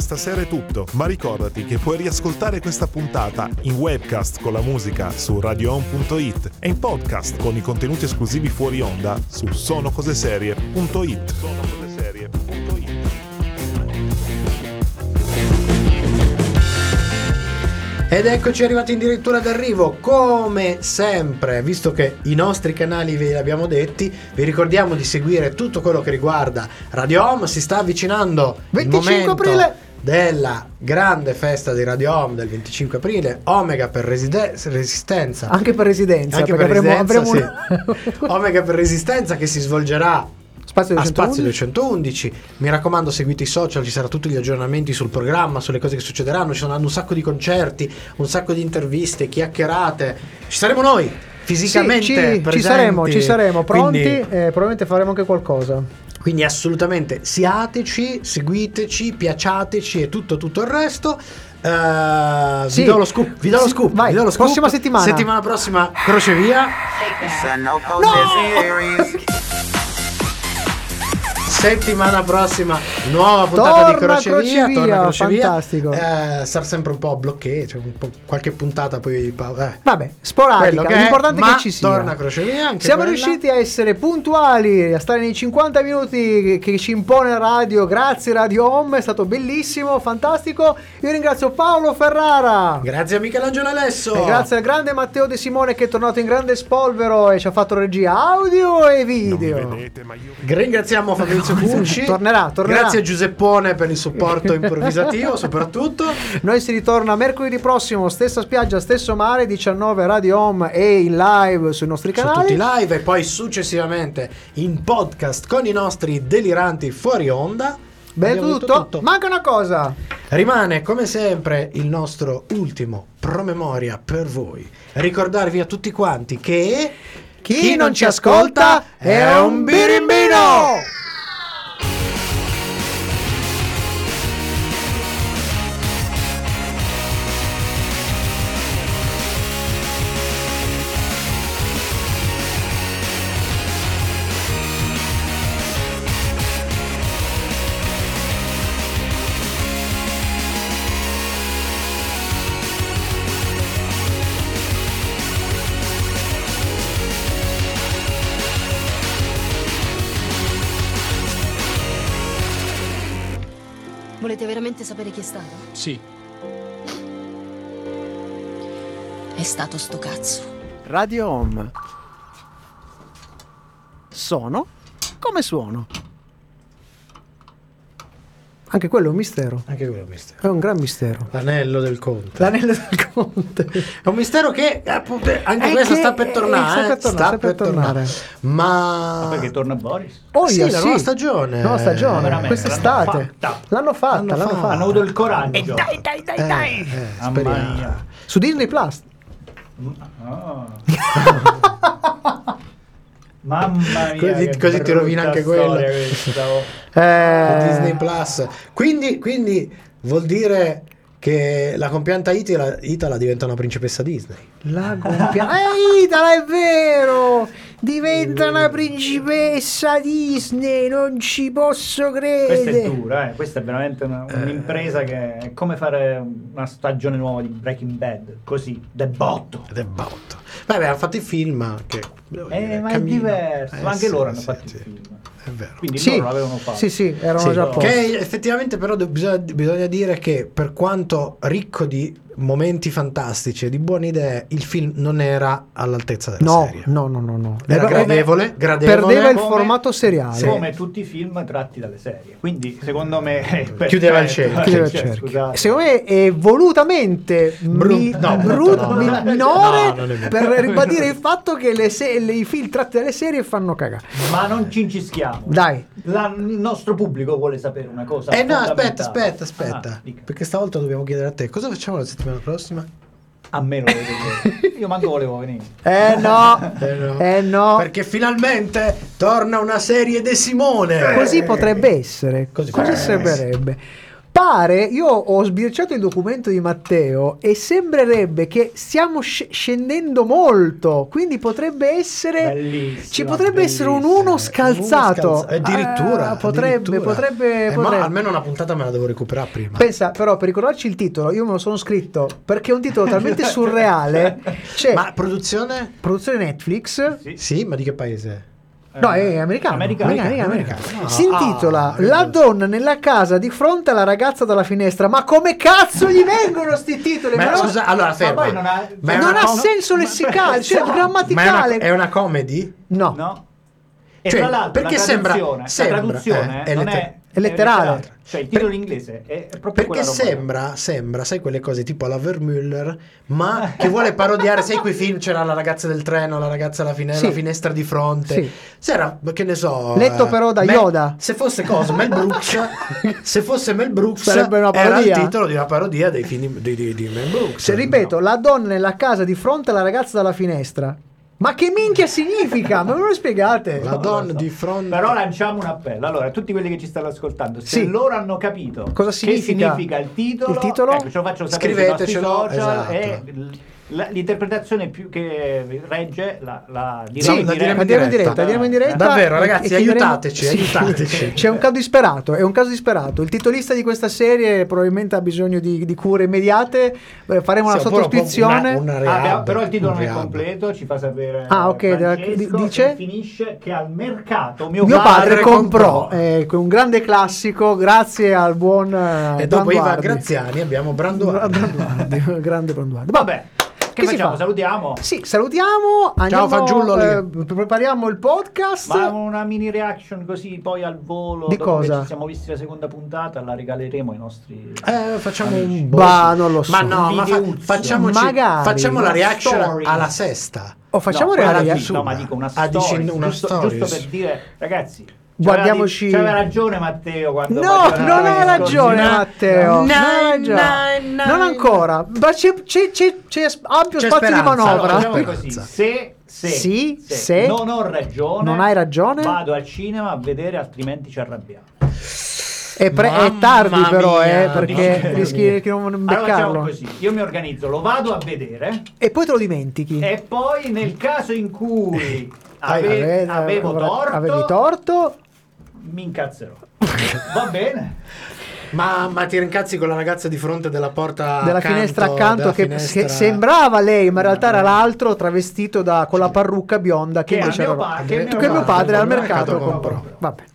Stasera è tutto, ma ricordati che puoi riascoltare questa puntata in webcast con la musica su radioon.it e in podcast con i contenuti esclusivi fuori onda su sonocoseserie.it. Ed eccoci arrivati addirittura d'arrivo, come sempre, visto che i nostri canali ve li abbiamo detti, vi ricordiamo di seguire tutto quello che riguarda Radio Home, si sta avvicinando 25 il momento aprile. Della grande festa di Radio Home del 25 aprile, Omega per reside- Resistenza. Anche per residenza, Anche per avremo, avremo sì. una- Omega per Resistenza che si svolgerà Spazio a Spazio 211. 211. Mi raccomando, seguite i social, ci saranno tutti gli aggiornamenti sul programma, sulle cose che succederanno. Ci saranno un sacco di concerti, un sacco di interviste, chiacchierate. Ci saremo noi fisicamente. Sì, ci, ci saremo, ci saremo pronti Quindi, e probabilmente faremo anche qualcosa. Quindi assolutamente siateci, seguiteci, piacciateci e tutto, tutto il resto. Eh, Sì. Vi do lo scoop, vi do lo scoop, vai, vi do lo scoop. prossima settimana. Settimana prossima, crocevia. Settimana prossima, nuova puntata di Torna Crocevia. Crocevia, torna Crocevia. fantastico. Eh, sarà sempre un po' blocché, cioè un po' qualche puntata poi. Eh. Vabbè, sporadica, che l'importante è che ci sia. torna Crocevia. Anche Siamo quella. riusciti a essere puntuali, a stare nei 50 minuti che, ci impone Radio. Grazie Radio Home, è stato bellissimo, fantastico. Io ringrazio Paolo Ferrara. Grazie a Michelangelo Alesso. E grazie al grande Matteo De Simone che è tornato in grande spolvero e ci ha fatto regia audio e Non video. vedete, ma io Ringraziamo Fabrizio Fucci. Tornerà, tornerà. Grazie a Giuseppone per il supporto improvvisativo, soprattutto. Noi si ritorna mercoledì prossimo, stessa spiaggia, stesso mare, 19 Radio Home e in live sui nostri Su canali. tutti i live e poi successivamente in podcast con i nostri deliranti fuori onda. Bene tutto. detto Manca una cosa. Rimane come sempre il nostro ultimo promemoria per voi. Ricordarvi a tutti quanti che Chi non ci ascolta è un birimbino! Volete veramente sapere chi è stato? Sì. È stato sto cazzo. Radio Home. Sono come suono. Anche quello è un mistero. Anche quello è un mistero. È un gran mistero. L'anello del conte. L'anello del conte. È un mistero che appunto, anche È questo che- sta per eh, tornare. sta per eh, tornare, sta per tornare. Ma... Ma perché torna Boris? Oh, Sì, yeah, la nuova stagione. Nuova stagione, Veramente, quest'estate. l'hanno fatta. L'hanno fatta, L'hanno fatta. fatta. Hanno avuto il coraggio. dai, dai, dai, Eh, dai. eh, speriamo. Su Disney Plus. Ah. Mamma mia. Così- così ti rovina anche quello. questa, oh. Eh, Disney Plus. Quindi, quindi vuol dire che la compianta Itala, Itala diventa una principessa Disney. La compia... Eh, Itala, è vero! Diventa una principessa Disney, non ci posso Questa è credere. dura, eh. questa è veramente una- un'impresa che è come fare una stagione nuova di Breaking Bad, così, de botto. È botto. Vabbè, hanno fatto il film che... Eh, dire, ma è cammino. diverso, Eh, ma anche sì, loro hanno sì, fatto sì. il film. È vero. Quindi Sì, loro l'avevano fatto. sì, sì, erano Sì, già a posto. che effettivamente però bisogna, bisogna dire che per quanto ricco di momenti fantastici e di buone idee, il film non era all'altezza della No, serie. no, no, no, no. Era Era- gradevole, gradevole. Perdeva il come- formato seriale. Come tutti i film tratti dalle serie. Quindi, secondo me. Chiudeva il cerchio. Chiudeva il Cioè, cerchio. Secondo me è volutamente Bru- mi- no, brut- no, mi- no. minore No, per ribadire il fatto che le se- le- i film tratti dalle serie fanno cagare. Ma non ci incischiamo. Dai, La- il nostro pubblico vuole sapere una cosa. Eh no, aspetta, aspetta, aspetta. Ah, perché stavolta dobbiamo chiedere a te cosa facciamo la settimana prossima? A me devo dire. Io manco volevo venire. eh no, Eh no. eh no. Perché finalmente torna una serie di Simone. Così potrebbe essere, Così così, potrebbe sembrerebbe. Pare, io ho sbirciato il documento di Matteo e sembrerebbe che stiamo sc- scendendo molto, quindi potrebbe essere... Bellissimo, Ci potrebbe essere un bellissimo. uno scalzato. Uno scalza- Addirittura. Ah, potrebbe, addirittura. potrebbe, Eh, ma potrebbe. almeno una puntata me la devo recuperare prima. Pensa, però, per ricordarci il titolo, io me lo sono scritto perché è un titolo talmente surreale. C'è Ma produzione? produzione Netflix. Sì. Sì, ma di che paese? No, è americano. Americano. americano, Americano. americano. Ah, si intitola ah, La donna nella casa di fronte alla ragazza dalla finestra. Ma come cazzo gli vengono sti titoli? Ma Ma no- scusa, allora ferma. poi non ha- Ma non ha com- senso ma- lessicale, cioè esatto. Ma è una, grammaticale. è una comedy? No. No? E Cioè, tra l'altro perché la sembra- traduzione, sembra, la traduzione eh, è non è, è letterale. Cioè il titolo in inglese è, proprio Perché sembra, sembra, sai quelle cose tipo la Vermüller, ma che vuole parodiare, sai quei film c'era la ragazza del treno, la ragazza alla fine- Sì. la finestra di fronte. Sì. C'era, che ne so... Letto eh, però da Mel- Yoda. Se fosse cosa, Mel Brooks, se fosse Mel Brooks, Sarebbe una era il parodia. titolo di una parodia dei film di, di- di Mel Brooks. Se ripeto, la donna nella casa di fronte alla ragazza dalla finestra. Ma che minchia significa? Ma me lo spiegate? La donna di fronte... Però lanciamo un appello. Allora, tutti quelli che ci stanno ascoltando, se Sì. loro hanno capito Cosa significa? che significa il titolo, Il titolo? ecco, ce lo faccio sapere Scrivetecelo, social esatto. e la- l'interpretazione più che regge la, la Sì, diremo in la diremo diretta. in Andiamo in diretta, diretta. andiamo in diretta. Davvero, E- ragazzi, e chiederemo- aiutateci, aiutateci. C'è un caso disperato, è un caso disperato. Il titolista di questa serie probabilmente ha bisogno di, di cure immediate. Eh, faremo una Sì, oppure sottoscrizione. una- una Ah, però il titolo un non è completo, ci fa sapere Ah, ok, Francesco, di- dice? che finisce che al mercato mio, Mio padre, padre comprò, comprò. Ecco, un grande classico, grazie al buon eh, E dopo Iva Branduardi. Graziani abbiamo Branduardi. Branduardi, grande Branduardi. Vabbè, che, Che facciamo? fa? Salutiamo. sì, salutiamo. Andiamo, fagiolo eh, lì. prepariamo il podcast. Ma una mini reaction così poi al volo Di cosa? ci siamo visti la seconda puntata la regaleremo ai nostri Eh, facciamo amici. un Bah, non lo so. Ma no, ma fa- facciamoci, Magari. facciamo la reaction story. alla sesta. O facciamo no, su- no, ma dico una Ah, story, una giusto, stories. giusto per dire ragazzi Guardiamoci- C'aveva ragione Matteo quando No, non hai questo. ragione Matteo. no, non, no, ragione. no, non no. ancora. Ma c'è, c'è- c'è- c'è ampio C'è spazio speranza. di manovra. Allora, facciamo Speranza. così. Se, se, Sì, se non ho ragione, non hai ragione. vado al cinema a vedere, altrimenti ci arrabbiamo. È, pre- è tardi però, eh, perché rischi di non Allora facciamo beccarlo. così: io mi organizzo, lo vado a vedere, e poi te lo dimentichi. e poi nel caso in cui ave- Ave- avevo avrà- torto, Avevi torto. Mi incazzerò. Va bene. Ma, ma ti rincazzi con la ragazza di fronte della porta della accanto, finestra accanto della che, finestra- che sembrava lei ma in realtà era l'altro travestito da, con la parrucca bionda che, Che invece mio era pa- che, mio che mio padre al al mercato mercato comprò comprò. vabbè